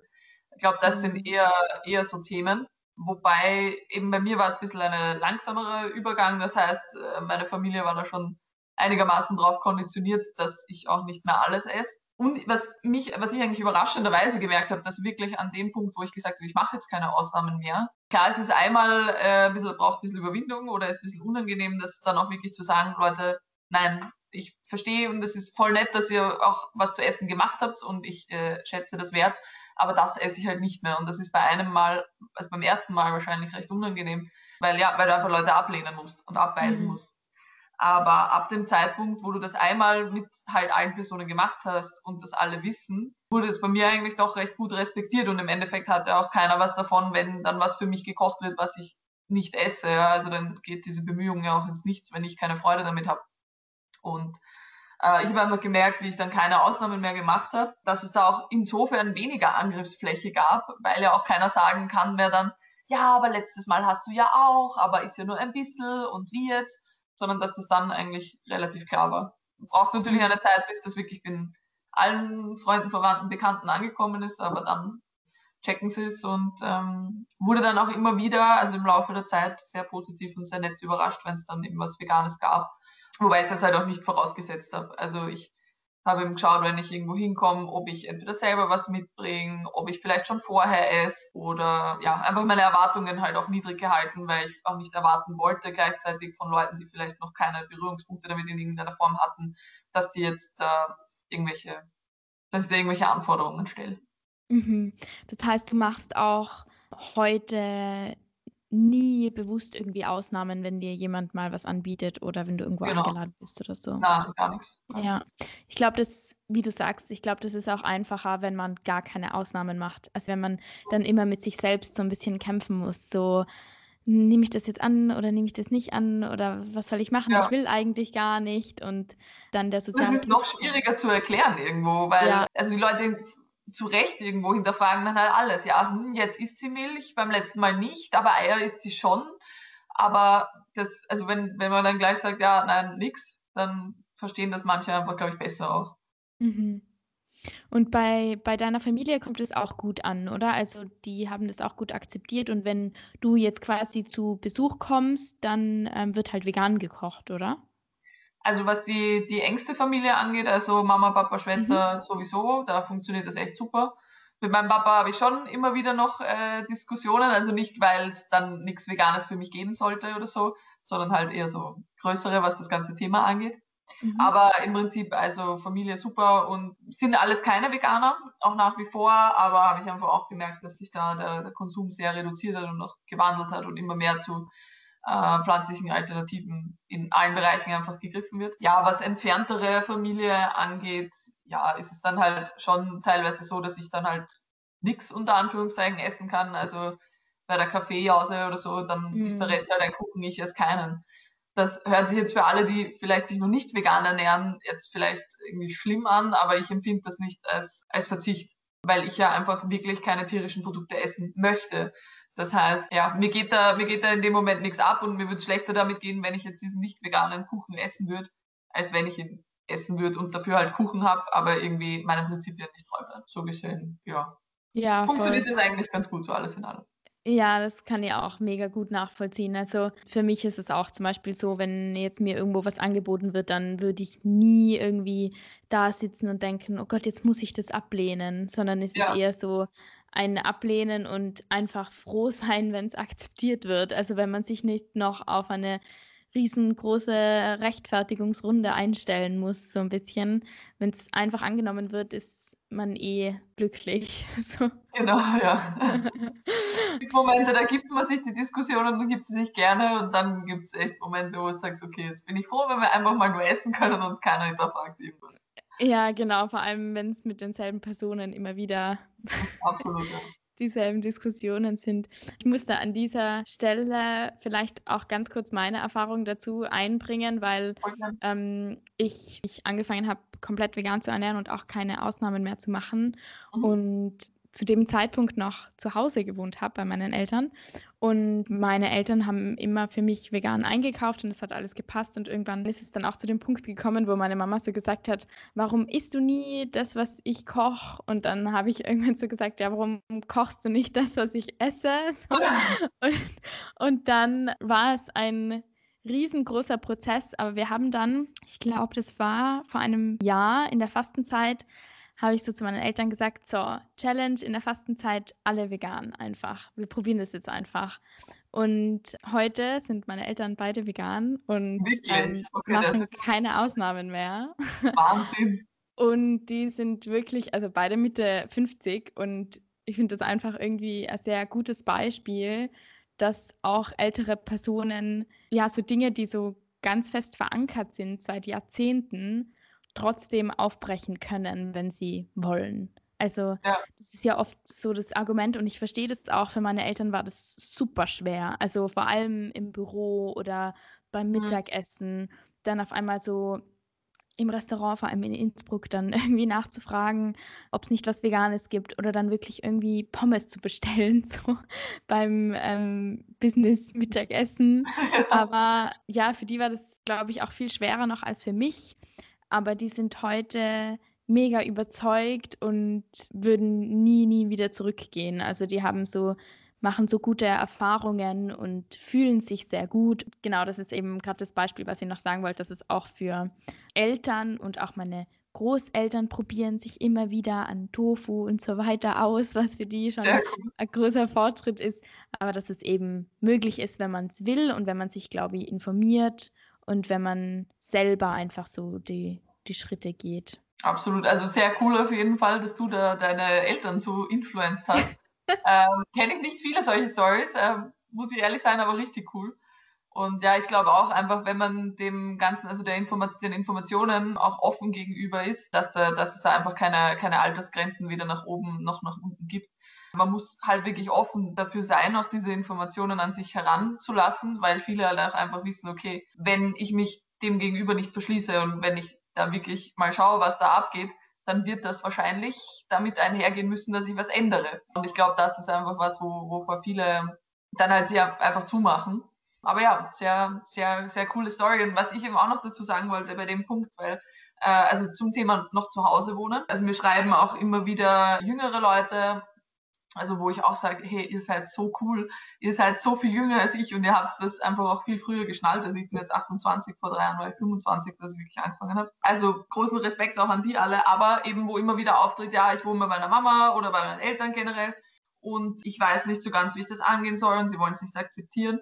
Ich glaube, das sind mhm. eher, eher so Themen. Wobei eben bei mir war es ein bisschen ein langsamerer Übergang. Das heißt, äh, meine Familie war da schon einigermaßen drauf konditioniert, dass ich auch nicht mehr alles esse. Und was mich, was ich eigentlich überraschenderweise gemerkt habe, dass wirklich an dem Punkt, wo ich gesagt habe, ich mache jetzt keine Ausnahmen mehr. Klar, es ist einmal äh, ein bisschen, braucht ein bisschen Überwindung oder ist ein bisschen unangenehm, das dann auch wirklich zu sagen, Leute, nein, ich verstehe und es ist voll nett, dass ihr auch was zu essen gemacht habt und ich äh, schätze das wert aber das esse ich halt nicht mehr. Und das ist bei einem Mal, also beim ersten Mal wahrscheinlich recht unangenehm, weil ja, weil du einfach Leute ablehnen musst und abweisen mhm. musst. Aber ab dem Zeitpunkt, wo du das einmal mit halt allen Personen gemacht hast und das alle wissen, wurde es bei mir eigentlich doch recht gut respektiert und im Endeffekt hatte auch keiner was davon, wenn dann was für mich gekocht wird, was ich nicht esse. Also dann geht diese Bemühung ja auch ins Nichts, wenn ich keine Freude damit habe. Und äh, ich habe einfach gemerkt, wie ich dann keine Ausnahmen mehr gemacht habe, dass es da auch insofern weniger Angriffsfläche gab, weil ja auch keiner sagen kann mehr dann, ja, aber letztes Mal hast du ja auch, aber ist ja nur ein bisschen und wie jetzt, sondern dass das dann eigentlich relativ klar war. Braucht natürlich eine Zeit, bis das wirklich in allen Freunden, Verwandten, Bekannten angekommen ist, aber dann checken sie es und ähm, wurde dann auch immer wieder, also im Laufe der Zeit, sehr positiv und sehr nett überrascht, wenn es dann eben was Veganes gab Wobei ich das halt auch nicht vorausgesetzt habe. Also ich habe eben geschaut, wenn ich irgendwo hinkomme, ob ich entweder selber was mitbringe, ob ich vielleicht schon vorher esse oder ja, einfach meine Erwartungen halt auch niedrig gehalten, weil ich auch nicht erwarten wollte, gleichzeitig von Leuten, die vielleicht noch keine Berührungspunkte damit in irgendeiner Form hatten, dass die jetzt da irgendwelche, dass ich da irgendwelche Anforderungen stelle. Mhm. Das heißt, du machst auch heute nie bewusst irgendwie Ausnahmen, wenn dir jemand mal was anbietet oder wenn du irgendwo genau. eingeladen bist oder so. Nein, gar nichts. Ja, ich glaube, das, wie du sagst, ich glaube, das ist auch einfacher, wenn man gar keine Ausnahmen macht, als wenn man dann immer mit sich selbst so ein bisschen kämpfen muss. So, nehme ich das jetzt an oder nehme ich das nicht an oder was soll ich machen? Ja. Ich will eigentlich gar nicht und dann der soziale. Das ist noch schwieriger zu erklären irgendwo, weil ja. also die Leute zu Recht irgendwo hinterfragen dann halt alles. Ja, hm, jetzt isst sie Milch, beim letzten Mal nicht, aber Eier isst sie schon. Aber das, also wenn, wenn man dann gleich sagt, ja, nein, nix, dann verstehen das manche einfach, glaube ich, besser auch. Mhm. Und bei, bei deiner Familie kommt es auch gut an, oder? Also die haben das auch gut akzeptiert und wenn du jetzt quasi zu Besuch kommst, dann ähm, wird halt vegan gekocht, oder? Also was die, die engste Familie angeht, also Mama, Papa, Schwester mhm. sowieso, da funktioniert das echt super. Mit meinem Papa habe ich schon immer wieder noch äh, Diskussionen, also nicht, weil es dann nichts Veganes für mich geben sollte oder so, sondern halt eher so größere, was das ganze Thema angeht. Mhm. Aber im Prinzip, also Familie super und sind alles keine Veganer, auch nach wie vor, aber habe ich einfach auch gemerkt, dass sich da der, der Konsum sehr reduziert hat und noch gewandelt hat und immer mehr zu äh, pflanzlichen Alternativen in allen Bereichen einfach gegriffen wird. Ja, was entferntere Familie angeht, ja, ist es dann halt schon teilweise so, dass ich dann halt nichts unter Anführungszeichen essen kann. Also bei der Kaffeejause oder so, dann mhm. ist der Rest halt ein Kuchen, ich esse keinen. Das hört sich jetzt für alle, die vielleicht sich noch nicht vegan ernähren, jetzt vielleicht irgendwie schlimm an, aber ich empfinde das nicht als, als Verzicht, weil ich ja einfach wirklich keine tierischen Produkte essen möchte. Das heißt, ja, mir geht da, mir geht da in dem Moment nichts ab und mir würde es schlechter damit gehen, wenn ich jetzt diesen nicht veganen Kuchen essen würde, als wenn ich ihn essen würde und dafür halt Kuchen habe, aber irgendwie meinen Prinzipien nicht treu. So gesehen, ja. Ja, Funktioniert voll. das eigentlich ganz gut so alles in allem. Ja, das kann ich auch mega gut nachvollziehen. Also für mich ist es auch zum Beispiel so, wenn jetzt mir irgendwo was angeboten wird, dann würde ich nie irgendwie da sitzen und denken, oh Gott, jetzt muss ich das ablehnen, sondern es ja. ist eher so, ein ablehnen und einfach froh [laughs] sein, wenn es akzeptiert wird. Also wenn man sich nicht noch auf eine riesengroße Rechtfertigungsrunde einstellen muss, so ein bisschen. Wenn es einfach angenommen wird, ist man eh glücklich. [laughs] So. Genau, ja. [laughs] die Momente, da gibt man sich die Diskussionen, dann gibt sie sich gerne und dann gibt es echt Momente, wo du sagst, okay, jetzt bin ich froh, wenn wir einfach mal nur essen können und keiner hinterfragt irgendwas. Ja, genau, vor allem wenn es mit denselben Personen immer wieder Absolut, ja [laughs] dieselben Diskussionen sind. Ich musste an dieser Stelle vielleicht auch ganz kurz meine Erfahrung dazu einbringen, weil ähm, ich, ich angefangen habe, komplett vegan zu ernähren und auch keine Ausnahmen mehr zu machen. Mhm. Und zu dem Zeitpunkt noch zu Hause gewohnt habe bei meinen Eltern. Und meine Eltern haben immer für mich vegan eingekauft und es hat alles gepasst. Und irgendwann ist es dann auch zu dem Punkt gekommen, wo meine Mama so gesagt hat, warum isst du nie das, was ich koche? Und dann habe ich irgendwann so gesagt, ja, warum kochst du nicht das, was ich esse? So. [laughs] Und, und dann war es ein riesengroßer Prozess, aber wir haben dann, ich glaube, das war vor einem Jahr in der Fastenzeit, habe ich so zu meinen Eltern gesagt, so, Challenge in der Fastenzeit, alle vegan einfach. Wir probieren das jetzt einfach. Und heute sind meine Eltern beide vegan und ähm, okay, machen keine Ausnahmen mehr. [laughs] Wahnsinn. und die sind wirklich, also beide Mitte 50 und ich finde das einfach irgendwie ein sehr gutes Beispiel, dass auch ältere Personen, ja, so Dinge, die so ganz fest verankert sind seit Jahrzehnten, trotzdem aufbrechen können, wenn sie wollen. Also ja. das ist ja oft so das Argument und ich verstehe das auch, für meine Eltern war das super schwer. Also vor allem im Büro oder beim mhm. Mittagessen, mhm. dann auf einmal so im Restaurant, vor allem in Innsbruck, dann [laughs] irgendwie nachzufragen, ob es nicht was Veganes gibt oder dann wirklich irgendwie Pommes zu bestellen, [laughs] so beim ähm, Business-Mittagessen. [laughs] Aber ja, für die war das, glaube ich, auch viel schwerer noch als für mich aber die sind heute mega überzeugt und würden nie, nie wieder zurückgehen. Also die haben so, machen so gute Erfahrungen und fühlen sich sehr gut. Genau, das ist eben gerade das Beispiel, was ich noch sagen wollte, dass es auch für Eltern und auch meine Großeltern probieren sich immer wieder an Tofu und so weiter aus, was für die schon ein großer Fortschritt ist. Aber dass es eben möglich ist, wenn man es will und wenn man sich, glaube ich, informiert und wenn man selber einfach so die, die Schritte geht. Absolut, also sehr cool auf jeden Fall, dass du da deine Eltern so influenced hast. [laughs] ähm, Kenne ich nicht viele solche Stories, ähm, muss ich ehrlich sein, aber richtig cool. Und ja, ich glaube auch einfach, wenn man dem Ganzen, also der Informa den Informationen auch offen gegenüber ist, dass, da, dass es da einfach keine, keine Altersgrenzen weder nach oben noch nach unten gibt. Man muss halt wirklich offen dafür sein, auch diese Informationen an sich heranzulassen, weil viele halt auch einfach wissen, okay, wenn ich mich dem gegenüber nicht verschließe und wenn ich da wirklich mal schaue, was da abgeht, dann wird das wahrscheinlich damit einhergehen müssen, dass ich was ändere. Und ich glaube, das ist einfach was, wo, wovor viele dann halt sich einfach zumachen. Aber ja, sehr, sehr, sehr coole Story. Und was ich eben auch noch dazu sagen wollte bei dem Punkt, weil, äh, also zum Thema noch zu Hause wohnen. Also mir schreiben auch immer wieder jüngere Leute, also wo ich auch sage, hey, ihr seid so cool, ihr seid so viel jünger als ich und ihr habt das einfach auch viel früher geschnallt. Also ich bin jetzt 28, vor drei Jahren war ich 25, dass ich wirklich angefangen habe. Also großen Respekt auch an die alle, aber eben wo immer wieder auftritt, ja, ich wohne bei meiner Mama oder bei meinen Eltern generell und ich weiß nicht so ganz, wie ich das angehen soll und sie wollen es nicht akzeptieren.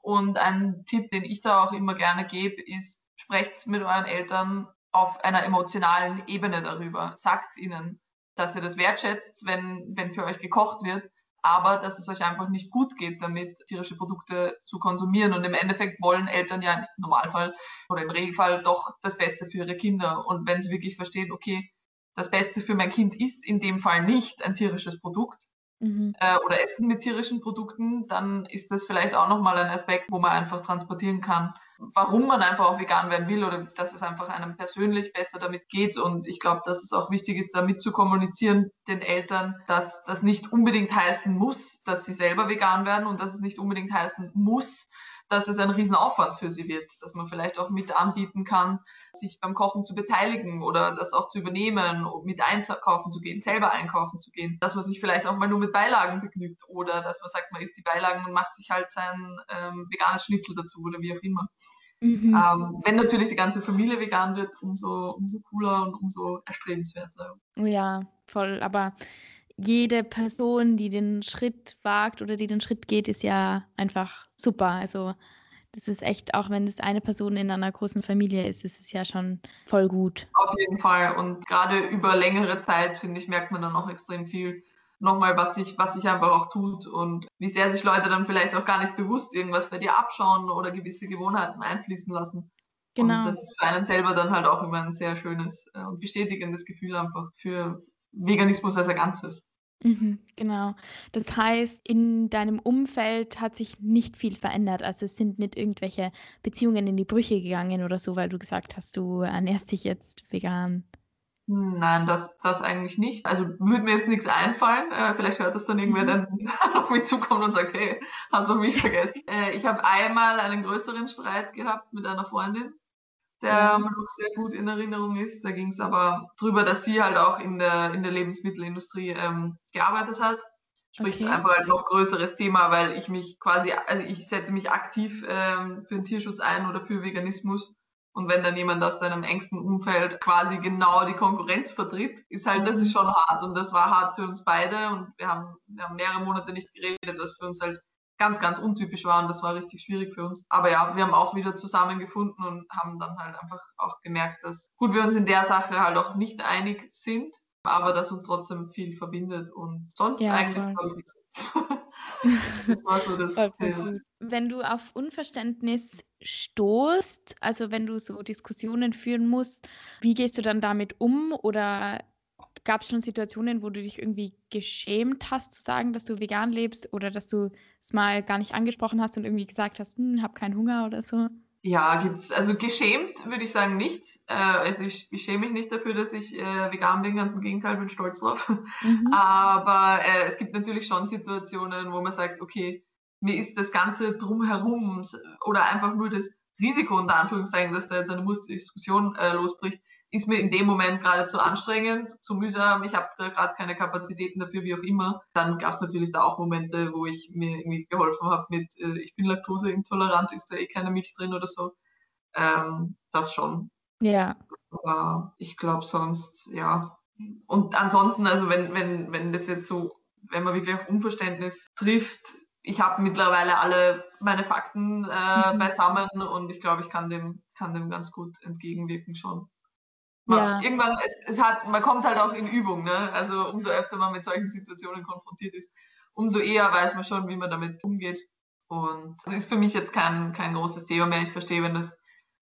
Und ein Tipp, den ich da auch immer gerne gebe, ist, sprecht mit euren Eltern auf einer emotionalen Ebene darüber. Sagt ihnen, dass ihr das wertschätzt, wenn, wenn für euch gekocht wird, aber dass es euch einfach nicht gut geht, damit tierische Produkte zu konsumieren. Und im Endeffekt wollen Eltern ja im Normalfall oder im Regelfall doch das Beste für ihre Kinder. Und wenn sie wirklich verstehen, okay, das Beste für mein Kind ist in dem Fall nicht ein tierisches Produkt, mhm. äh, oder Essen mit tierischen Produkten, dann ist das vielleicht auch nochmal ein Aspekt, wo man einfach transportieren kann, warum man einfach auch vegan werden will oder dass es einfach einem persönlich besser damit geht. Und ich glaube, dass es auch wichtig ist, damit zu kommunizieren den Eltern, dass das nicht unbedingt heißen muss, dass sie selber vegan werden und dass es nicht unbedingt heißen muss, dass es ein Riesenaufwand für sie wird, dass man vielleicht auch mit anbieten kann, sich beim Kochen zu beteiligen oder das auch zu übernehmen, mit einkaufen zu gehen, selber einkaufen zu gehen, dass man sich vielleicht auch mal nur mit Beilagen begnügt oder dass man sagt, man isst die Beilagen und macht sich halt sein ähm, veganes Schnitzel dazu oder wie auch immer. Mhm. Ähm, wenn natürlich die ganze Familie vegan wird, umso, umso cooler und umso erstrebenswerter. Ja, voll. Aber jede Person, die den Schritt wagt oder die den Schritt geht, ist ja einfach super. Also das ist echt, auch wenn es eine Person in einer großen Familie ist, ist es ja schon voll gut. Auf jeden Fall. Und gerade über längere Zeit, finde ich, merkt man dann auch extrem viel nochmal, was sich, was sich einfach auch tut und wie sehr sich Leute dann vielleicht auch gar nicht bewusst irgendwas bei dir abschauen oder gewisse Gewohnheiten einfließen lassen. Genau. Und das ist für einen selber dann halt auch immer ein sehr schönes äh, und bestätigendes Gefühl einfach für Veganismus als ein Ganzes. Mhm, genau. Das heißt, in deinem Umfeld hat sich nicht viel verändert. Also es sind nicht irgendwelche Beziehungen in die Brüche gegangen oder so, weil du gesagt hast, du ernährst dich jetzt vegan. Nein, das, das eigentlich nicht. Also würde mir jetzt nichts einfallen. Äh, vielleicht hört das dann irgendwer, mhm. dann [laughs] auf mich zukommt und sagt, hey, hast du mich vergessen? Äh, ich habe einmal einen größeren Streit gehabt mit einer Freundin der mir noch sehr gut in Erinnerung ist. Da ging es aber darüber, dass sie halt auch in der, in der Lebensmittelindustrie ähm, gearbeitet hat. Sprich, okay. einfach ein noch größeres Thema, weil ich mich quasi, also ich setze mich aktiv ähm, für den Tierschutz ein oder für Veganismus. Und wenn dann jemand aus deinem engsten Umfeld quasi genau die Konkurrenz vertritt, ist halt, das ist mhm. schon hart. Und das war hart für uns beide. Und wir haben, wir haben mehrere Monate nicht geredet, was für uns halt ganz, ganz untypisch war und das war richtig schwierig für uns. Aber ja, wir haben auch wieder zusammengefunden und haben dann halt einfach auch gemerkt, dass gut, wir uns in der Sache halt auch nicht einig sind, aber dass uns trotzdem viel verbindet und sonst ja, eigentlich glaube ich nichts. das war so das. Wenn du auf Unverständnis stoßt, also wenn du so Diskussionen führen musst, wie gehst du dann damit um oder Gab es schon Situationen, wo du dich irgendwie geschämt hast zu sagen, dass du vegan lebst oder dass du es mal gar nicht angesprochen hast und irgendwie gesagt hast, hm, hab keinen Hunger oder so? Ja, gibt's. Also geschämt würde ich sagen nicht. Äh, also ich, ich, schäme mich nicht dafür, dass ich äh, vegan bin, ganz im Gegenteil, bin stolz drauf. Mhm. Aber äh, es gibt natürlich schon Situationen, wo man sagt, okay, mir ist das Ganze drumherum oder einfach nur das Risiko unter Anführungszeichen, dass da jetzt eine Musterdiskussion äh, losbricht, ist mir in dem Moment gerade zu anstrengend, zu mühsam, ich habe da gerade keine Kapazitäten dafür, wie auch immer. Dann gab es natürlich da auch Momente, wo ich mir irgendwie geholfen habe mit, äh, ich bin laktoseintolerant, ist da eh keine Milch drin oder so. Ähm, das schon. Ja. Aber ich glaube sonst, ja. Und ansonsten, also wenn, wenn, wenn das jetzt so, wenn man wirklich auf Unverständnis trifft, ich habe mittlerweile alle meine Fakten äh, mhm. beisammen und ich glaube, ich kann dem, kann dem ganz gut entgegenwirken schon ja. irgendwann, es, es, hat, man kommt halt auch in Übung, ne? Also umso öfter man mit solchen Situationen konfrontiert ist, umso eher weiß man schon, wie man damit umgeht. Und das ist für mich jetzt kein, kein großes Thema mehr. Ich verstehe, wenn das,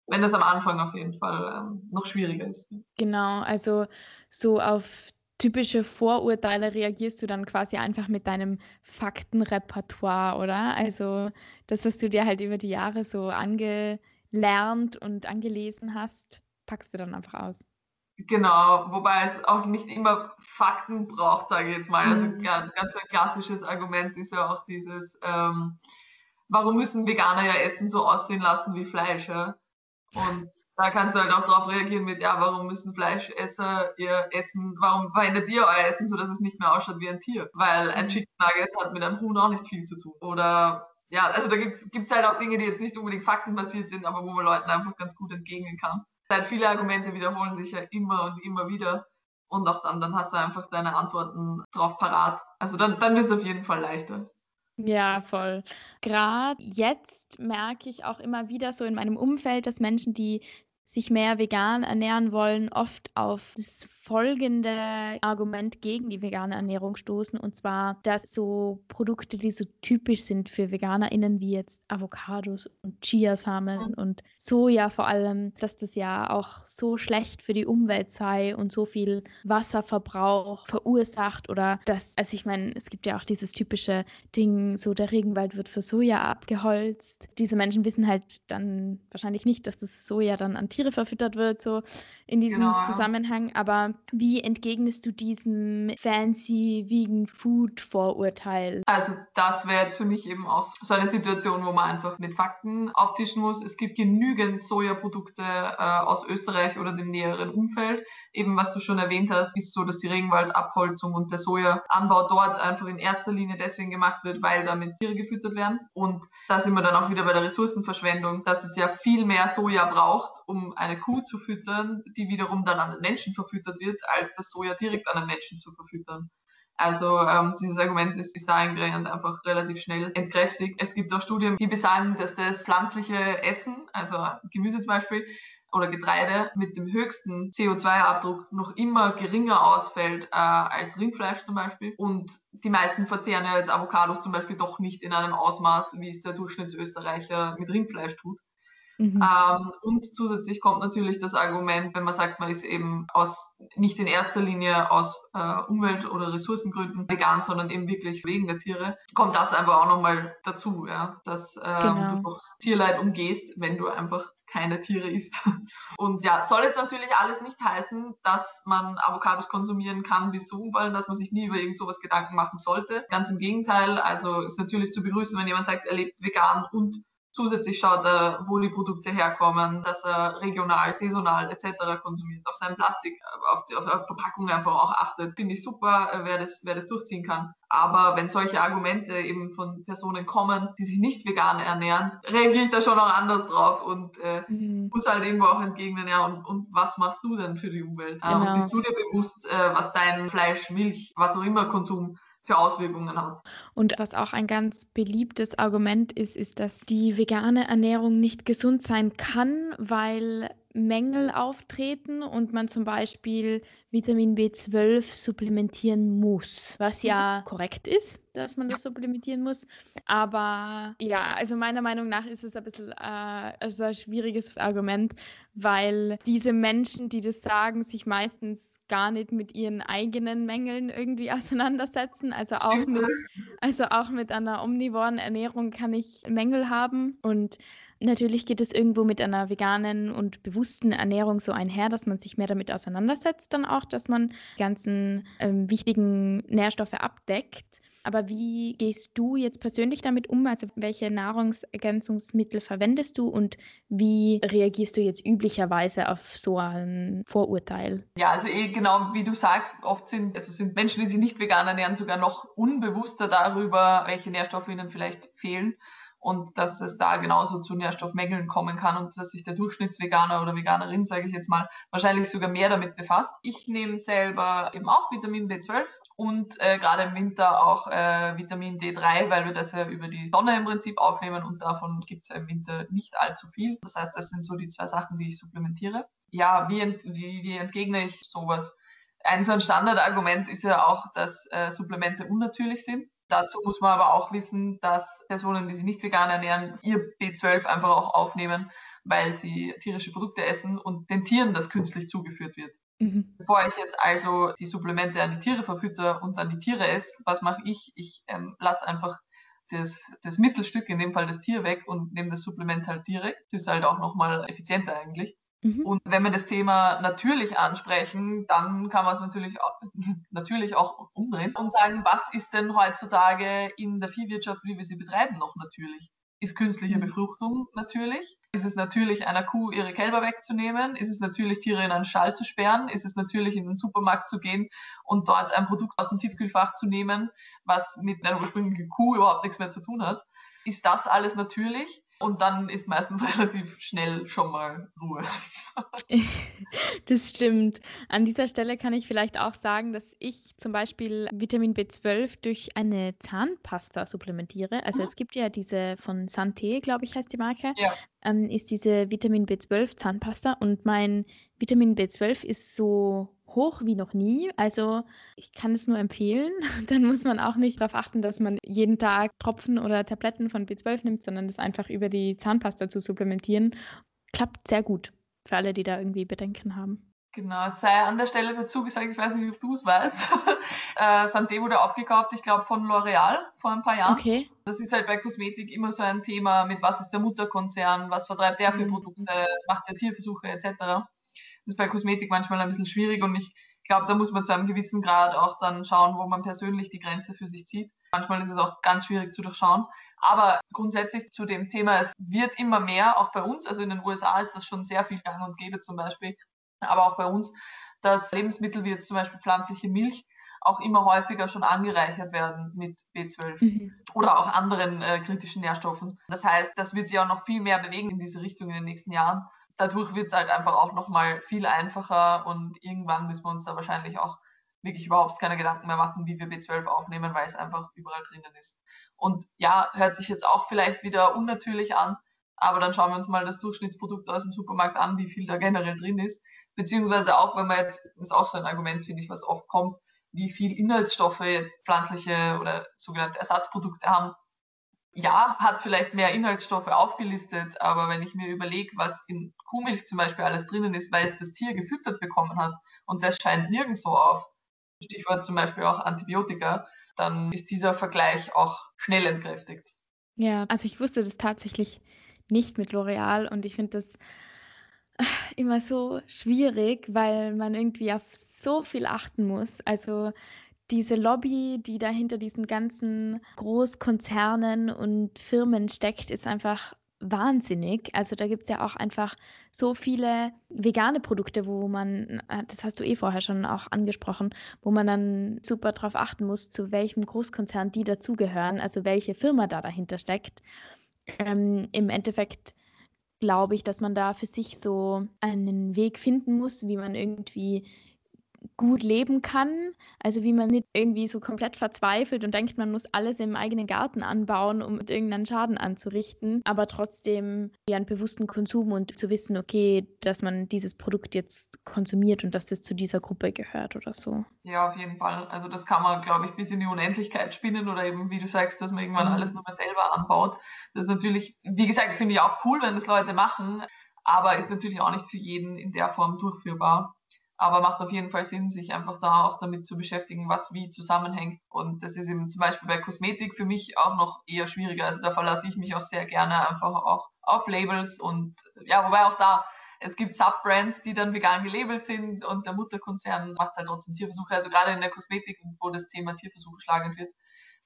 wenn das am Anfang auf jeden Fall ähm, noch schwieriger ist. Genau, also so auf typische Vorurteile reagierst du dann quasi einfach mit deinem Faktenrepertoire, oder? Also das, was du dir halt über die Jahre so angelernt und angelesen hast, packst du dann einfach aus. Genau, wobei es auch nicht immer Fakten braucht, sage ich jetzt mal. Also mhm. ganz, ganz ein klassisches Argument ist ja auch dieses, ähm, warum müssen Veganer ja Essen so aussehen lassen wie Fleisch? Ja? Und da kannst du halt auch darauf reagieren mit, ja, warum müssen Fleischesser ihr Essen, warum verändert ihr euer Essen so, dass es nicht mehr ausschaut wie ein Tier? Weil ein mhm. Chicken Nugget hat mit einem Huhn auch nicht viel zu tun. Oder ja, also da gibt es halt auch Dinge, die jetzt nicht unbedingt faktenbasiert sind, aber wo man Leuten einfach ganz gut entgegnen kann halt viele Argumente wiederholen sich ja immer und immer wieder. Und auch dann, dann hast du einfach deine Antworten drauf parat. Also dann, dann wird es auf jeden Fall leichter. Ja, voll. Gerade jetzt merke ich auch immer wieder so in meinem Umfeld, dass Menschen, die sich mehr vegan ernähren wollen, oft auf das folgende Argument gegen die vegane Ernährung stoßen. Und zwar, dass so Produkte, die so typisch sind für VeganerInnen, wie jetzt Avocados und Chiasamen und Soja vor allem, dass das ja auch so schlecht für die Umwelt sei und so viel Wasserverbrauch verursacht oder dass, also ich meine, es gibt ja auch dieses typische Ding, so der Regenwald wird für Soja abgeholzt. Diese Menschen wissen halt dann wahrscheinlich nicht, dass das Soja dann an Tiere verfüttert wird, so in diesem genau. Zusammenhang. Aber wie entgegnest du diesem fancy Vegan Food Vorurteil? Also das wäre jetzt für mich eben auch so eine Situation, wo man einfach mit Fakten auftischen muss. Es gibt genügend Sojaprodukte äh, aus Österreich oder dem näheren Umfeld. Eben was du schon erwähnt hast, ist so, dass die Regenwaldabholzung und der Sojaanbau dort einfach in erster Linie deswegen gemacht wird, weil damit Tiere gefüttert werden. Und da sind wir dann auch wieder bei der Ressourcenverschwendung, dass es ja viel mehr Soja braucht, um eine Kuh zu füttern, die wiederum dann an den Menschen verfüttert wird, als das Soja direkt an den Menschen zu verfüttern. Also ähm, dieses Argument ist, ist dahingehend einfach relativ schnell entkräftigt. Es gibt auch Studien, die besagen, dass das pflanzliche Essen, also Gemüse zum Beispiel, oder Getreide mit dem höchsten CO2-Abdruck noch immer geringer ausfällt äh, als Rindfleisch zum Beispiel. Und die meisten verzehren ja jetzt Avocados zum Beispiel doch nicht in einem Ausmaß, wie es der Durchschnittsösterreicher mit Rindfleisch tut. Mhm. Ähm, und zusätzlich kommt natürlich das Argument, wenn man sagt, man ist eben aus nicht in erster Linie aus äh, Umwelt- oder Ressourcengründen vegan, sondern eben wirklich wegen der Tiere, kommt das einfach auch nochmal dazu, ja, dass ähm, genau. du das Tierleid umgehst, wenn du einfach keine Tiere isst. [laughs] Und ja, soll jetzt natürlich alles nicht heißen, dass man Avocados konsumieren kann bis zu Umfallen, dass man sich nie über irgend sowas Gedanken machen sollte. Ganz im Gegenteil, also ist natürlich zu begrüßen, wenn jemand sagt, er lebt vegan und Zusätzlich schaut er, wo die Produkte herkommen, dass er regional, saisonal etc. konsumiert, auf sein Plastik, auf die, auf die Verpackung einfach auch achtet. Finde ich super, äh, wer das, wer das durchziehen kann. Aber wenn solche Argumente eben von Personen kommen, die sich nicht vegan ernähren, reagiere ich da schon auch anders drauf und äh, mhm. muss halt irgendwo auch entgegnen, ja, und, und was machst du denn für die Umwelt? Genau. Ähm, bist du dir bewusst, äh, was dein Fleisch, Milch, was auch immer Konsum für Auswirkungen hat. Und was auch ein ganz beliebtes Argument ist, ist, dass die vegane Ernährung nicht gesund sein kann, weil Mängel auftreten und man zum Beispiel Vitamin B12 supplementieren muss, was ja mhm. korrekt ist, dass man das supplementieren muss. Aber ja, also meiner Meinung nach ist es ein bisschen äh, also ein schwieriges Argument, weil diese Menschen, die das sagen, sich meistens gar nicht mit ihren eigenen Mängeln irgendwie [laughs] auseinandersetzen. Also auch mit, also auch mit einer omnivoren Ernährung kann ich Mängel haben und Natürlich geht es irgendwo mit einer veganen und bewussten Ernährung so einher, dass man sich mehr damit auseinandersetzt, dann auch, dass man die ganzen ähm, wichtigen Nährstoffe abdeckt. Aber wie gehst du jetzt persönlich damit um? Also welche Nahrungsergänzungsmittel verwendest du und wie reagierst du jetzt üblicherweise auf so ein Vorurteil? Ja, also eh genau wie du sagst, oft sind, also sind Menschen, die sich nicht vegan ernähren, sogar noch unbewusster darüber, welche Nährstoffe ihnen vielleicht fehlen und dass es da genauso zu Nährstoffmängeln kommen kann und dass sich der Durchschnittsveganer oder Veganerin, sage ich jetzt mal, wahrscheinlich sogar mehr damit befasst. Ich nehme selber eben auch Vitamin B12 und äh, gerade im Winter auch äh, Vitamin D3, weil wir das ja über die Sonne im Prinzip aufnehmen und davon gibt es ja im Winter nicht allzu viel. Das heißt, das sind so die zwei Sachen, die ich supplementiere. Ja, wie, ent wie, wie entgegne ich sowas? Ein so ein Standardargument ist ja auch, dass äh, Supplemente unnatürlich sind. Dazu muss man aber auch wissen, dass Personen, die sich nicht vegan ernähren, ihr B12 einfach auch aufnehmen, weil sie tierische Produkte essen und den Tieren das künstlich zugeführt wird. Mhm. Bevor ich jetzt also die Supplemente an die Tiere verfütter und dann die Tiere esse, was mache ich? Ich ähm, lasse einfach das, das Mittelstück, in dem Fall das Tier weg und nehme das Supplement halt direkt. Das ist halt auch nochmal effizienter eigentlich. Mhm. Und wenn wir das Thema natürlich ansprechen, dann kann man es natürlich auch, [laughs] natürlich auch umdrehen und sagen, was ist denn heutzutage in der Viehwirtschaft, wie wir sie betreiben, noch natürlich? Ist künstliche mhm. Befruchtung natürlich? Ist es natürlich, einer Kuh ihre Kälber wegzunehmen? Ist es natürlich, Tiere in einen Stall zu sperren? Ist es natürlich, in den Supermarkt zu gehen und dort ein Produkt aus dem Tiefkühlfach zu nehmen, was mit einer ursprünglichen Kuh überhaupt nichts mehr zu tun hat? Ist das alles natürlich? Und dann ist meistens [laughs] relativ schnell schon mal Ruhe. [laughs] das stimmt. An dieser Stelle kann ich vielleicht auch sagen, dass ich zum Beispiel Vitamin B12 durch eine Zahnpasta supplementiere. Also mhm. es gibt ja diese von Santé, glaube ich, heißt die Marke. Ja. Ähm, ist diese Vitamin B12 Zahnpasta und mein Vitamin B12 ist so hoch wie noch nie. Also ich kann es nur empfehlen. [laughs] Dann muss man auch nicht darauf achten, dass man jeden Tag Tropfen oder Tabletten von B12 nimmt, sondern das einfach über die Zahnpasta zu supplementieren. Klappt sehr gut für alle, die da irgendwie Bedenken haben. Genau, es sei an der Stelle dazu gesagt, ich weiß nicht, ob du es weißt. [laughs] äh, Santé wurde aufgekauft, ich glaube, von L'Oreal vor ein paar Jahren. Okay. Das ist halt bei Kosmetik immer so ein Thema mit, was ist der Mutterkonzern, was vertreibt der für mhm. Produkte, macht der Tierversuche etc ist bei Kosmetik manchmal ein bisschen schwierig und ich glaube, da muss man zu einem gewissen Grad auch dann schauen, wo man persönlich die Grenze für sich zieht. Manchmal ist es auch ganz schwierig zu durchschauen. Aber grundsätzlich zu dem Thema, es wird immer mehr, auch bei uns, also in den USA ist das schon sehr viel gang und gäbe zum Beispiel, aber auch bei uns, dass Lebensmittel wie jetzt zum Beispiel pflanzliche Milch auch immer häufiger schon angereichert werden mit B12 mhm. oder auch anderen äh, kritischen Nährstoffen. Das heißt, das wird sich auch noch viel mehr bewegen in diese Richtung in den nächsten Jahren dadurch wird es halt einfach auch nochmal viel einfacher und irgendwann müssen wir uns da wahrscheinlich auch wirklich überhaupt keine Gedanken mehr machen, wie wir B12 aufnehmen, weil es einfach überall drinnen ist. Und ja, hört sich jetzt auch vielleicht wieder unnatürlich an, aber dann schauen wir uns mal das Durchschnittsprodukt aus dem Supermarkt an, wie viel da generell drin ist. Beziehungsweise auch, wenn man jetzt, das ist auch so ein Argument, finde ich, was oft kommt, wie viel Inhaltsstoffe jetzt pflanzliche oder sogenannte Ersatzprodukte haben. Ja, hat vielleicht mehr Inhaltsstoffe aufgelistet, aber wenn ich mir überlege, was in Kuhmilch zum Beispiel alles drinnen ist, weil es das Tier gefüttert bekommen hat und das scheint nirgendwo auf, Stichwort zum Beispiel auch Antibiotika, dann ist dieser Vergleich auch schnell entkräftigt. Ja, also ich wusste das tatsächlich nicht mit L'Oreal und ich finde das äh, immer so schwierig, weil man irgendwie auf so viel achten muss. Also diese Lobby, die da hinter diesen ganzen Großkonzernen und Firmen steckt, ist einfach wahnsinnig. Also da gibt es ja auch einfach so viele vegane Produkte, wo man, äh, das hast du eh vorher schon auch angesprochen, wo man dann super darauf achten muss, zu welchem Großkonzern die dazugehören, also welche Firma da dahinter steckt. Ähm, Im Endeffekt glaube ich, dass man da für sich so einen Weg finden muss, wie man irgendwie gut leben kann. Also wie man nicht irgendwie so komplett verzweifelt und denkt, man muss alles im eigenen Garten anbauen, um irgendeinen Schaden anzurichten, aber trotzdem ja einen bewussten Konsum und zu wissen, okay, dass man dieses Produkt jetzt konsumiert und dass das zu dieser Gruppe gehört oder so. Ja, auf jeden Fall. Also das kann man, glaube ich, bis in die Unendlichkeit spinnen oder eben, wie du sagst, dass man irgendwann mhm. alles nur mehr selber anbaut. Das ist natürlich, wie gesagt, finde ich auch cool, wenn das Leute machen, aber ist natürlich auch nicht für jeden in der Form durchführbar. Aber macht auf jeden Fall Sinn, sich einfach da auch damit zu beschäftigen, was wie zusammenhängt. Und das ist eben zum Beispiel bei Kosmetik für mich auch noch eher schwieriger. Also da verlasse ich mich auch sehr gerne einfach auch auf Labels und ja, wobei auch da, es gibt Subbrands, die dann vegan gelabelt sind und der Mutterkonzern macht halt trotzdem Tierversuche. Also gerade in der Kosmetik, wo das Thema Tierversuche schlagend wird,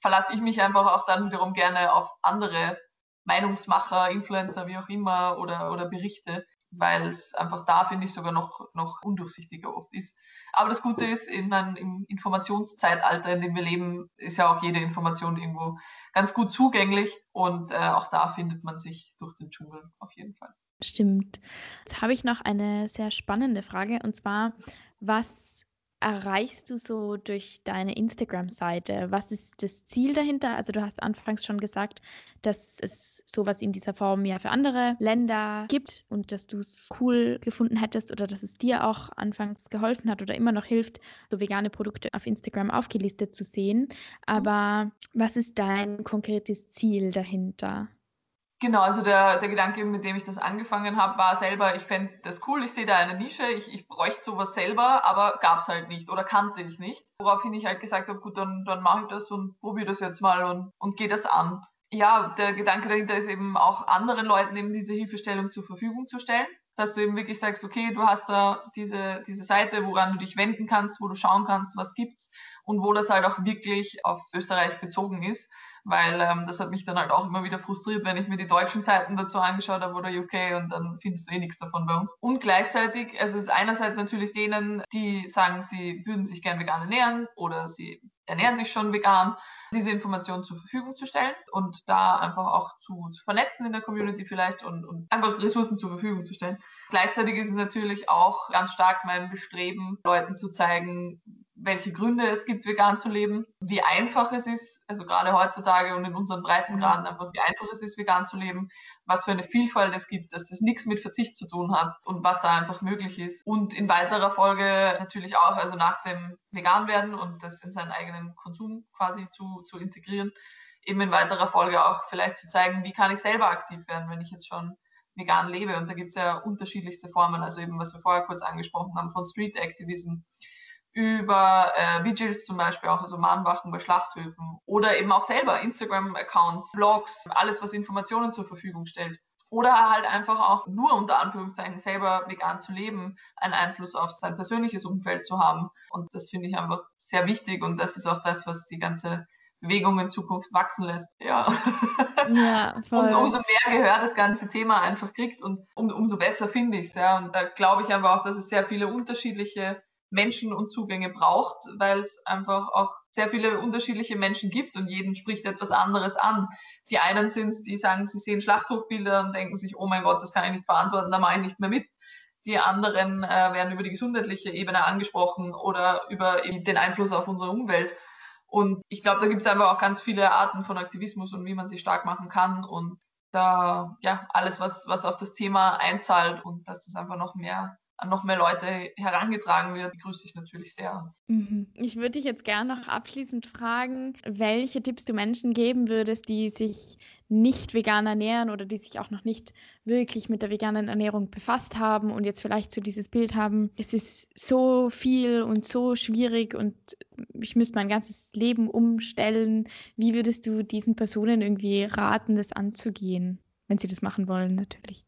verlasse ich mich einfach auch dann wiederum gerne auf andere Meinungsmacher, Influencer, wie auch immer, oder, oder Berichte, weil es einfach da, finde ich, sogar noch, noch undurchsichtiger oft ist. Aber das Gute ist, in einem, im Informationszeitalter, in dem wir leben, ist ja auch jede Information irgendwo ganz gut zugänglich und äh, auch da findet man sich durch den Dschungel auf jeden Fall. Stimmt. Jetzt habe ich noch eine sehr spannende Frage und zwar, was erreichst du so durch deine Instagram-Seite? Was ist das Ziel dahinter? Also du hast anfangs schon gesagt, dass es sowas in dieser Form ja für andere Länder gibt und dass du es cool gefunden hättest oder dass es dir auch anfangs geholfen hat oder immer noch hilft, so vegane Produkte auf Instagram aufgelistet zu sehen. Aber was ist dein konkretes Ziel dahinter? Genau, also der, der Gedanke, mit dem ich das angefangen habe, war selber, ich fände das cool, ich sehe da eine Nische, ich, ich bräuchte sowas selber, aber gab es halt nicht oder kannte ich nicht. Woraufhin ich halt gesagt habe, gut, dann, dann mache ich das und probiere das jetzt mal und, und gehe das an. Ja, der Gedanke dahinter ist eben auch anderen Leuten eben diese Hilfestellung zur Verfügung zu stellen dass du eben wirklich sagst, okay, du hast da diese, diese Seite, woran du dich wenden kannst, wo du schauen kannst, was gibt's und wo das halt auch wirklich auf Österreich bezogen ist, weil ähm, das hat mich dann halt auch immer wieder frustriert, wenn ich mir die deutschen Seiten dazu angeschaut habe oder UK und dann findest du eh nichts davon bei uns. Und gleichzeitig, also ist einerseits natürlich denen, die sagen, sie würden sich gern vegan ernähren oder sie ernähren sich schon vegan, diese Informationen zur Verfügung zu stellen und da einfach auch zu, zu vernetzen in der Community vielleicht und, und, einfach Ressourcen zur Verfügung zu stellen. Gleichzeitig ist es natürlich auch ganz stark mein Bestreben, Leuten zu zeigen, welche Gründe es gibt, vegan zu leben, wie einfach es ist, also gerade heutzutage und in unseren Breitengraden einfach, wie einfach es ist, vegan zu leben, was für eine Vielfalt es gibt, dass das nichts mit Verzicht zu tun hat und was da einfach möglich ist. Und in weiterer Folge natürlich auch, also nach dem Veganwerden und das in seinen eigenen Konsum quasi zu, zu integrieren, eben in weiterer Folge auch vielleicht zu zeigen, wie kann ich selber aktiv werden, wenn ich jetzt schon vegan lebe. Und da gibt es ja unterschiedlichste Formen, also eben, was wir vorher kurz angesprochen haben, von Street Activism über äh, Vigils zum Beispiel, auch also Mahnwachen bei Schlachthöfen oder eben auch selber Instagram-Accounts, Blogs, alles, was Informationen zur Verfügung stellt. Oder halt einfach auch nur unter Anführungszeichen selber vegan zu leben, einen Einfluss auf sein persönliches Umfeld zu haben. Und das finde ich einfach sehr wichtig und das ist auch das, was die ganze Bewegung in Zukunft wachsen lässt. Ja. ja [laughs] voll. Und umso mehr Gehör das ganze Thema einfach kriegt und um, umso besser finde ich es. Ja. Und da glaube ich einfach auch, dass es sehr viele unterschiedliche Menschen und Zugänge braucht, weil es einfach auch sehr viele unterschiedliche Menschen gibt und jeden spricht etwas anderes an. Die einen sind, die sagen, sie sehen Schlachthofbilder und denken sich, oh mein Gott, das kann ich nicht verantworten, da mache ich nicht mehr mit. die anderen äh, werden über die gesundheitliche Ebene angesprochen oder über den Einfluss auf unsere Umwelt. Und ich glaube, da gibt es einfach auch ganz viele Arten von Aktivismus und wie man sich stark machen kann. Und da, ja, alles, was, was auf das Thema einzahlt und dass das einfach noch mehr an noch mehr Leute herangetragen wird, begrüße ich natürlich sehr. Mhm. Ich würde dich jetzt gerne noch abschließend fragen, welche Tipps du Menschen geben würdest, die sich nicht vegan ernähren oder die sich auch noch nicht wirklich mit der veganen Ernährung befasst haben und jetzt vielleicht so dieses Bild haben, es ist so viel und so schwierig und ich müsste mein ganzes Leben umstellen. Wie würdest du diesen Personen irgendwie raten, das anzugehen, wenn sie das machen wollen natürlich?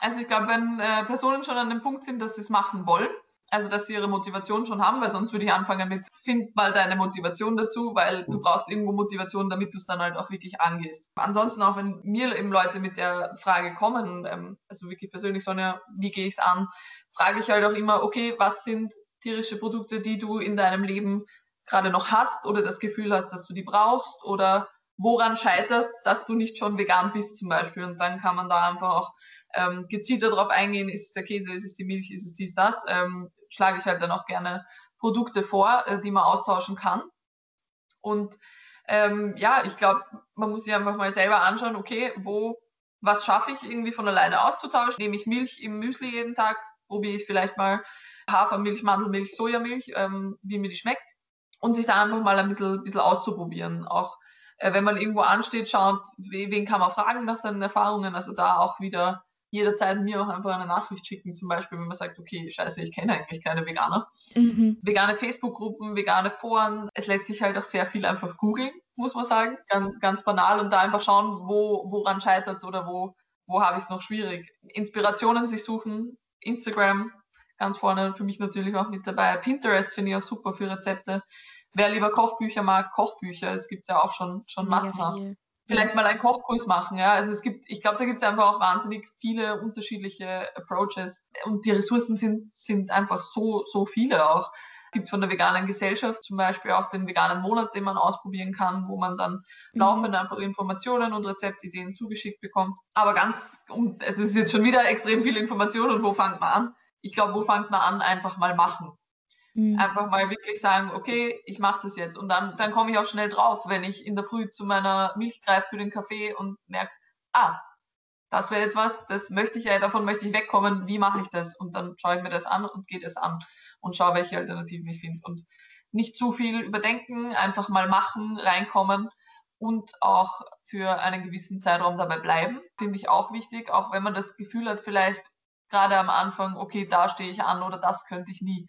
Also ich glaube, wenn äh, Personen schon an dem Punkt sind, dass sie es machen wollen, also dass sie ihre Motivation schon haben, weil sonst würde ich anfangen mit, find mal deine Motivation dazu, weil du brauchst irgendwo Motivation, damit du es dann halt auch wirklich angehst. Ansonsten auch, wenn mir eben Leute mit der Frage kommen, ähm, also wirklich persönlich, Sonja, wie gehe ich es an, frage ich halt auch immer, okay, was sind tierische Produkte, die du in deinem Leben gerade noch hast oder das Gefühl hast, dass du die brauchst oder woran scheitert dass du nicht schon vegan bist zum Beispiel. Und dann kann man da einfach auch ähm, gezielter darauf eingehen, ist es der Käse, ist es die Milch, ist es dies, das, ähm, schlage ich halt dann auch gerne Produkte vor, äh, die man austauschen kann. Und ähm, ja, ich glaube, man muss sich einfach mal selber anschauen, okay, wo, was schaffe ich irgendwie von alleine auszutauschen? Nehme ich Milch im Müsli jeden Tag, probiere ich vielleicht mal Hafermilch, Mandelmilch, Sojamilch, ähm, wie mir die schmeckt und sich da einfach mal ein bisschen, bisschen auszuprobieren. Auch äh, wenn man irgendwo ansteht, schaut, wen kann man fragen nach seinen Erfahrungen, also da auch wieder jederzeit mir auch einfach eine Nachricht schicken, zum Beispiel, wenn man sagt, okay, scheiße, ich kenne eigentlich keine Veganer. Mhm. Vegane Facebook-Gruppen, vegane Foren, es lässt sich halt auch sehr viel einfach googeln, muss man sagen, ganz, ganz banal und da einfach schauen, wo, woran scheitert es oder wo, wo habe ich es noch schwierig. Inspirationen sich suchen, Instagram ganz vorne für mich natürlich auch mit dabei. Pinterest finde ich auch super für Rezepte. Wer lieber Kochbücher mag, Kochbücher, es gibt ja auch schon, schon massenhaft vielleicht mal einen Kochkurs machen. Ja? Also es gibt, ich glaube, da gibt es einfach auch wahnsinnig viele unterschiedliche Approaches und die Ressourcen sind, sind einfach so, so viele auch. Es gibt von der veganen Gesellschaft zum Beispiel auch den veganen Monat, den man ausprobieren kann, wo man dann mhm. laufend einfach Informationen und Rezeptideen zugeschickt bekommt. Aber ganz, es ist jetzt schon wieder extrem viel Information und wo fängt man an? Ich glaube, wo fängt man an? Einfach mal machen. Mhm. Einfach mal wirklich sagen, okay, ich mache das jetzt. Und dann, dann komme ich auch schnell drauf, wenn ich in der Früh zu meiner Milch greife für den Kaffee und merke, ah, das wäre jetzt was, das möchte ich ja, davon möchte ich wegkommen, wie mache ich das? Und dann schaue ich mir das an und gehe das an und schaue, welche Alternativen ich finde. Und nicht zu viel überdenken, einfach mal machen, reinkommen und auch für einen gewissen Zeitraum dabei bleiben, finde ich auch wichtig, auch wenn man das Gefühl hat, vielleicht gerade am Anfang, okay, da stehe ich an oder das könnte ich nie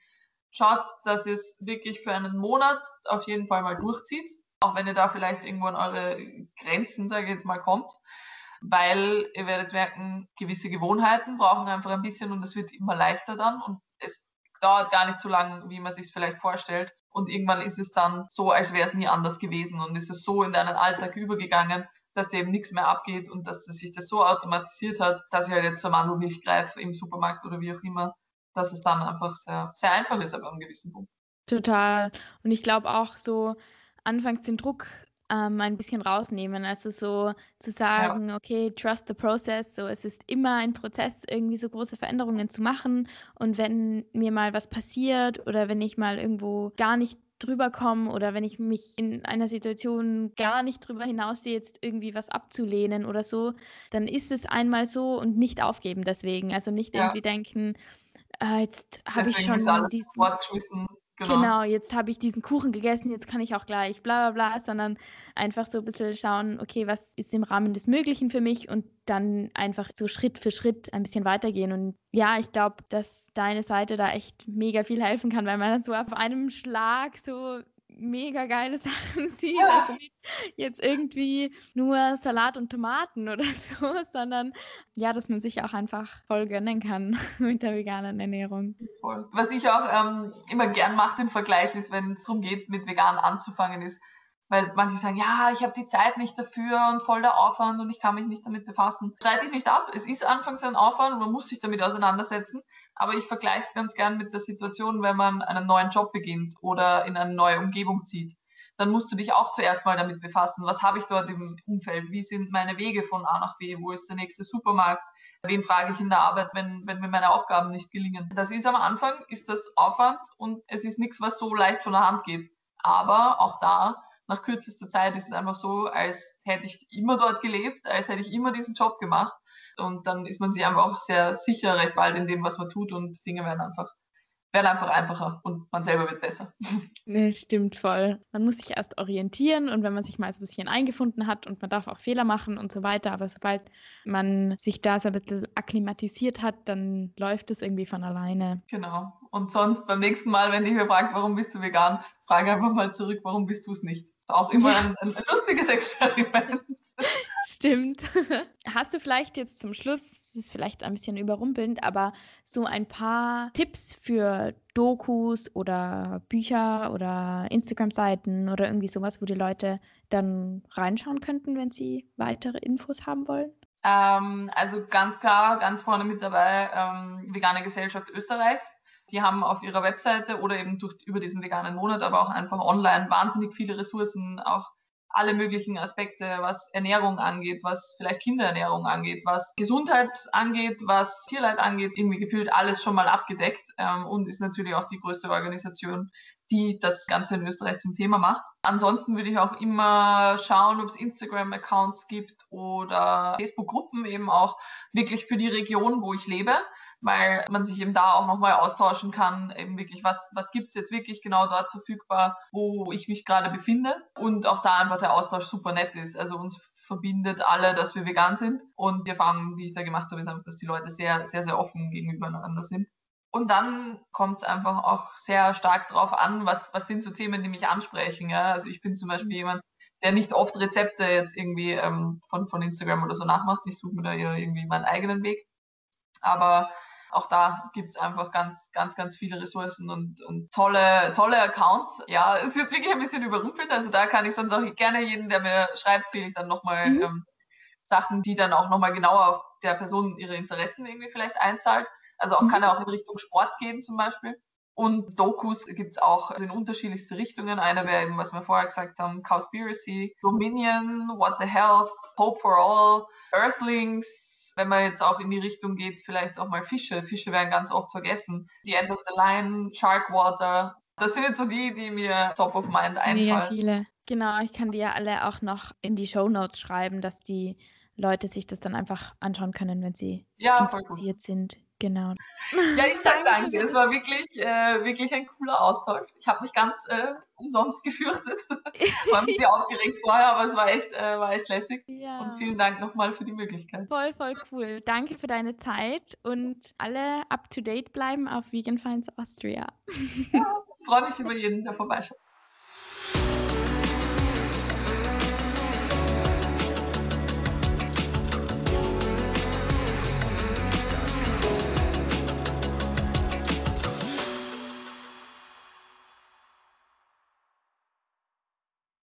schaut, dass ihr es wirklich für einen Monat auf jeden Fall mal durchzieht, auch wenn ihr da vielleicht irgendwo an eure Grenzen, sage ich jetzt mal, kommt, weil ihr werdet merken, gewisse Gewohnheiten brauchen einfach ein bisschen und es wird immer leichter dann und es dauert gar nicht so lange, wie man sich vielleicht vorstellt. Und irgendwann ist es dann so, als wäre es nie anders gewesen und ist es so in deinen Alltag übergegangen, dass dir eben nichts mehr abgeht und dass sich das so automatisiert hat, dass ich halt jetzt zur Mandelmilch greife im Supermarkt oder wie auch immer dass es dann einfach sehr, sehr einfach ist, aber an einem gewissen Punkt. Total. Und ich glaube auch so anfangs den Druck ähm, ein bisschen rausnehmen. Also so zu sagen, ja. okay, trust the process. So, es ist immer ein Prozess, irgendwie so große Veränderungen zu machen. Und wenn mir mal was passiert oder wenn ich mal irgendwo gar nicht drüber komme oder wenn ich mich in einer Situation gar nicht drüber hinaussehe, jetzt irgendwie was abzulehnen oder so, dann ist es einmal so und nicht aufgeben deswegen. Also nicht ja. irgendwie denken, äh, jetzt habe ich schon diesen, Genau. genau. jetzt habe ich diesen Kuchen gegessen, jetzt kann ich auch gleich bla bla bla, sondern einfach so ein bisschen schauen, okay, was ist im Rahmen des Möglichen für mich und dann einfach so Schritt für Schritt ein bisschen weitergehen. Und ja, ich glaube, dass deine Seite da echt mega viel helfen kann, weil man dann so auf einem Schlag so mega geile [laughs] Sachen sieht. Ja. Also nicht jetzt irgendwie nur Salat und Tomaten oder [laughs] so, sondern ja, dass man sich auch einfach voll gönnen kann [laughs] mit der veganen Ernährung. Voll. Was ich auch ähm, immer gern mache im Vergleich ist, wenn es darum geht, mit vegan anzufangen, ist, weil manche sagen, ja, ich habe die Zeit nicht dafür und voll der Aufwand und ich kann mich nicht damit befassen. Streite ich nicht ab. Es ist anfangs ein Aufwand und man muss sich damit auseinandersetzen. Aber ich vergleiche es ganz gern mit der Situation, wenn man einen neuen Job beginnt oder in eine neue Umgebung zieht. dann musst du dich auch zuerst mal damit befassen. Was habe ich dort im Umfeld? Wie sind meine Wege von A nach B? Wo ist der nächste Supermarkt? Wen frage ich in der Arbeit, wenn, wenn mir meine Aufgaben nicht gelingen? Das ist am Anfang, ist das Aufwand und es ist nichts, was so leicht von der Hand geht. Aber auch da, nach kürzester Zeit ist es einfach so, als hätte ich immer dort gelebt, als hätte ich immer diesen Job gemacht. Und dann ist man sich einfach auch sehr sicher recht bald in dem, was man tut und Dinge werden einfach werden einfach einfacher und man selber wird besser. [laughs] Nee, stimmt voll. Man muss sich erst orientieren und wenn man sich mal so ein bisschen eingefunden hat und man darf auch Fehler machen und so weiter, aber sobald man sich da so ein bisschen akklimatisiert hat, dann läuft es irgendwie von alleine. Genau. Und sonst beim nächsten Mal, wenn dich wer fragt, warum bist du vegan, frage einfach mal zurück, warum bist du es nicht? Auch immer ein, ein lustiges Experiment. Stimmt. [laughs] Hast du vielleicht jetzt zum Schluss, das ist vielleicht ein bisschen überrumpelnd, aber so ein paar Tipps für Dokus oder Bücher oder Instagram-Seiten oder irgendwie sowas, wo die Leute dann reinschauen könnten, wenn sie weitere Infos haben wollen? Ähm, also ganz klar, ganz vorne mit dabei, ähm, Vegane Gesellschaft Österreichs. Die haben auf ihrer Webseite oder eben durch, über diesen veganen Monat, aber auch einfach online wahnsinnig viele Ressourcen, auch alle möglichen Aspekte, was Ernährung angeht, was vielleicht Kinderernährung angeht, was Gesundheit angeht, was Tierleid angeht, irgendwie gefühlt alles schon mal abgedeckt ähm, und ist natürlich auch die größte Organisation, die das Ganze in Österreich zum Thema macht. Ansonsten würde ich auch immer schauen, ob es Instagram-Accounts gibt oder Facebook-Gruppen eben auch wirklich für die Region, wo ich lebe weil man sich eben da auch nochmal austauschen kann, eben wirklich, was, was gibt es jetzt wirklich genau dort verfügbar, wo ich mich gerade befinde und auch da einfach der Austausch super nett ist. Also uns verbindet alle, dass wir vegan sind und die Erfahrung, die ich da gemacht habe, ist einfach, dass die Leute sehr, sehr, sehr offen gegenübereinander sind. Und dann kommt es einfach auch sehr stark darauf an, was, was sind so Themen, die mich ansprechen. Ja? Also ich bin zum Beispiel jemand, der nicht oft Rezepte jetzt irgendwie ähm, von, von Instagram oder so nachmacht. Ich suche mir da irgendwie meinen eigenen Weg. Aber auch da gibt es einfach ganz, ganz, ganz viele Ressourcen und, und tolle, tolle Accounts. Ja, [laughs] es ist jetzt wirklich ein bisschen überrumpelnd. Also da kann ich sonst auch gerne jeden, der mir schreibt, fehle ich dann nochmal mhm. ähm, Sachen, die dann auch nochmal genauer auf der Person ihre Interessen irgendwie vielleicht einzahlt. Also auch mhm. kann er auch in Richtung Sport gehen zum Beispiel. Und Dokus gibt es auch in unterschiedlichste Richtungen. Eine wäre eben, was wir vorher gesagt haben, Cowspiracy, Dominion, What the Health, Hope for All, Earthlings, wenn man jetzt auch in die Richtung geht, vielleicht auch mal Fische. Fische werden ganz oft vergessen. The End of the Line, Sharkwater. Das sind jetzt so die, die mir top of mind einfallen. Mega viele. Genau, ich kann die ja alle auch noch in die Show Notes schreiben, dass die Leute sich das dann einfach anschauen können, wenn sie ja, interessiert sind. Genau. Ja, ich sage danke. Es war wirklich, äh, wirklich ein cooler Austausch. Ich habe mich ganz äh, umsonst [laughs] gefürchtet. war ein bisschen [laughs] aufgeregt vorher, aber es war echt, äh, war echt lässig. Ja. Und vielen Dank nochmal für die Möglichkeit. Voll, voll cool. Danke für deine Zeit und alle up to date bleiben auf Vegan Finds Austria. Ja, freue mich über jeden, der vorbeischaut.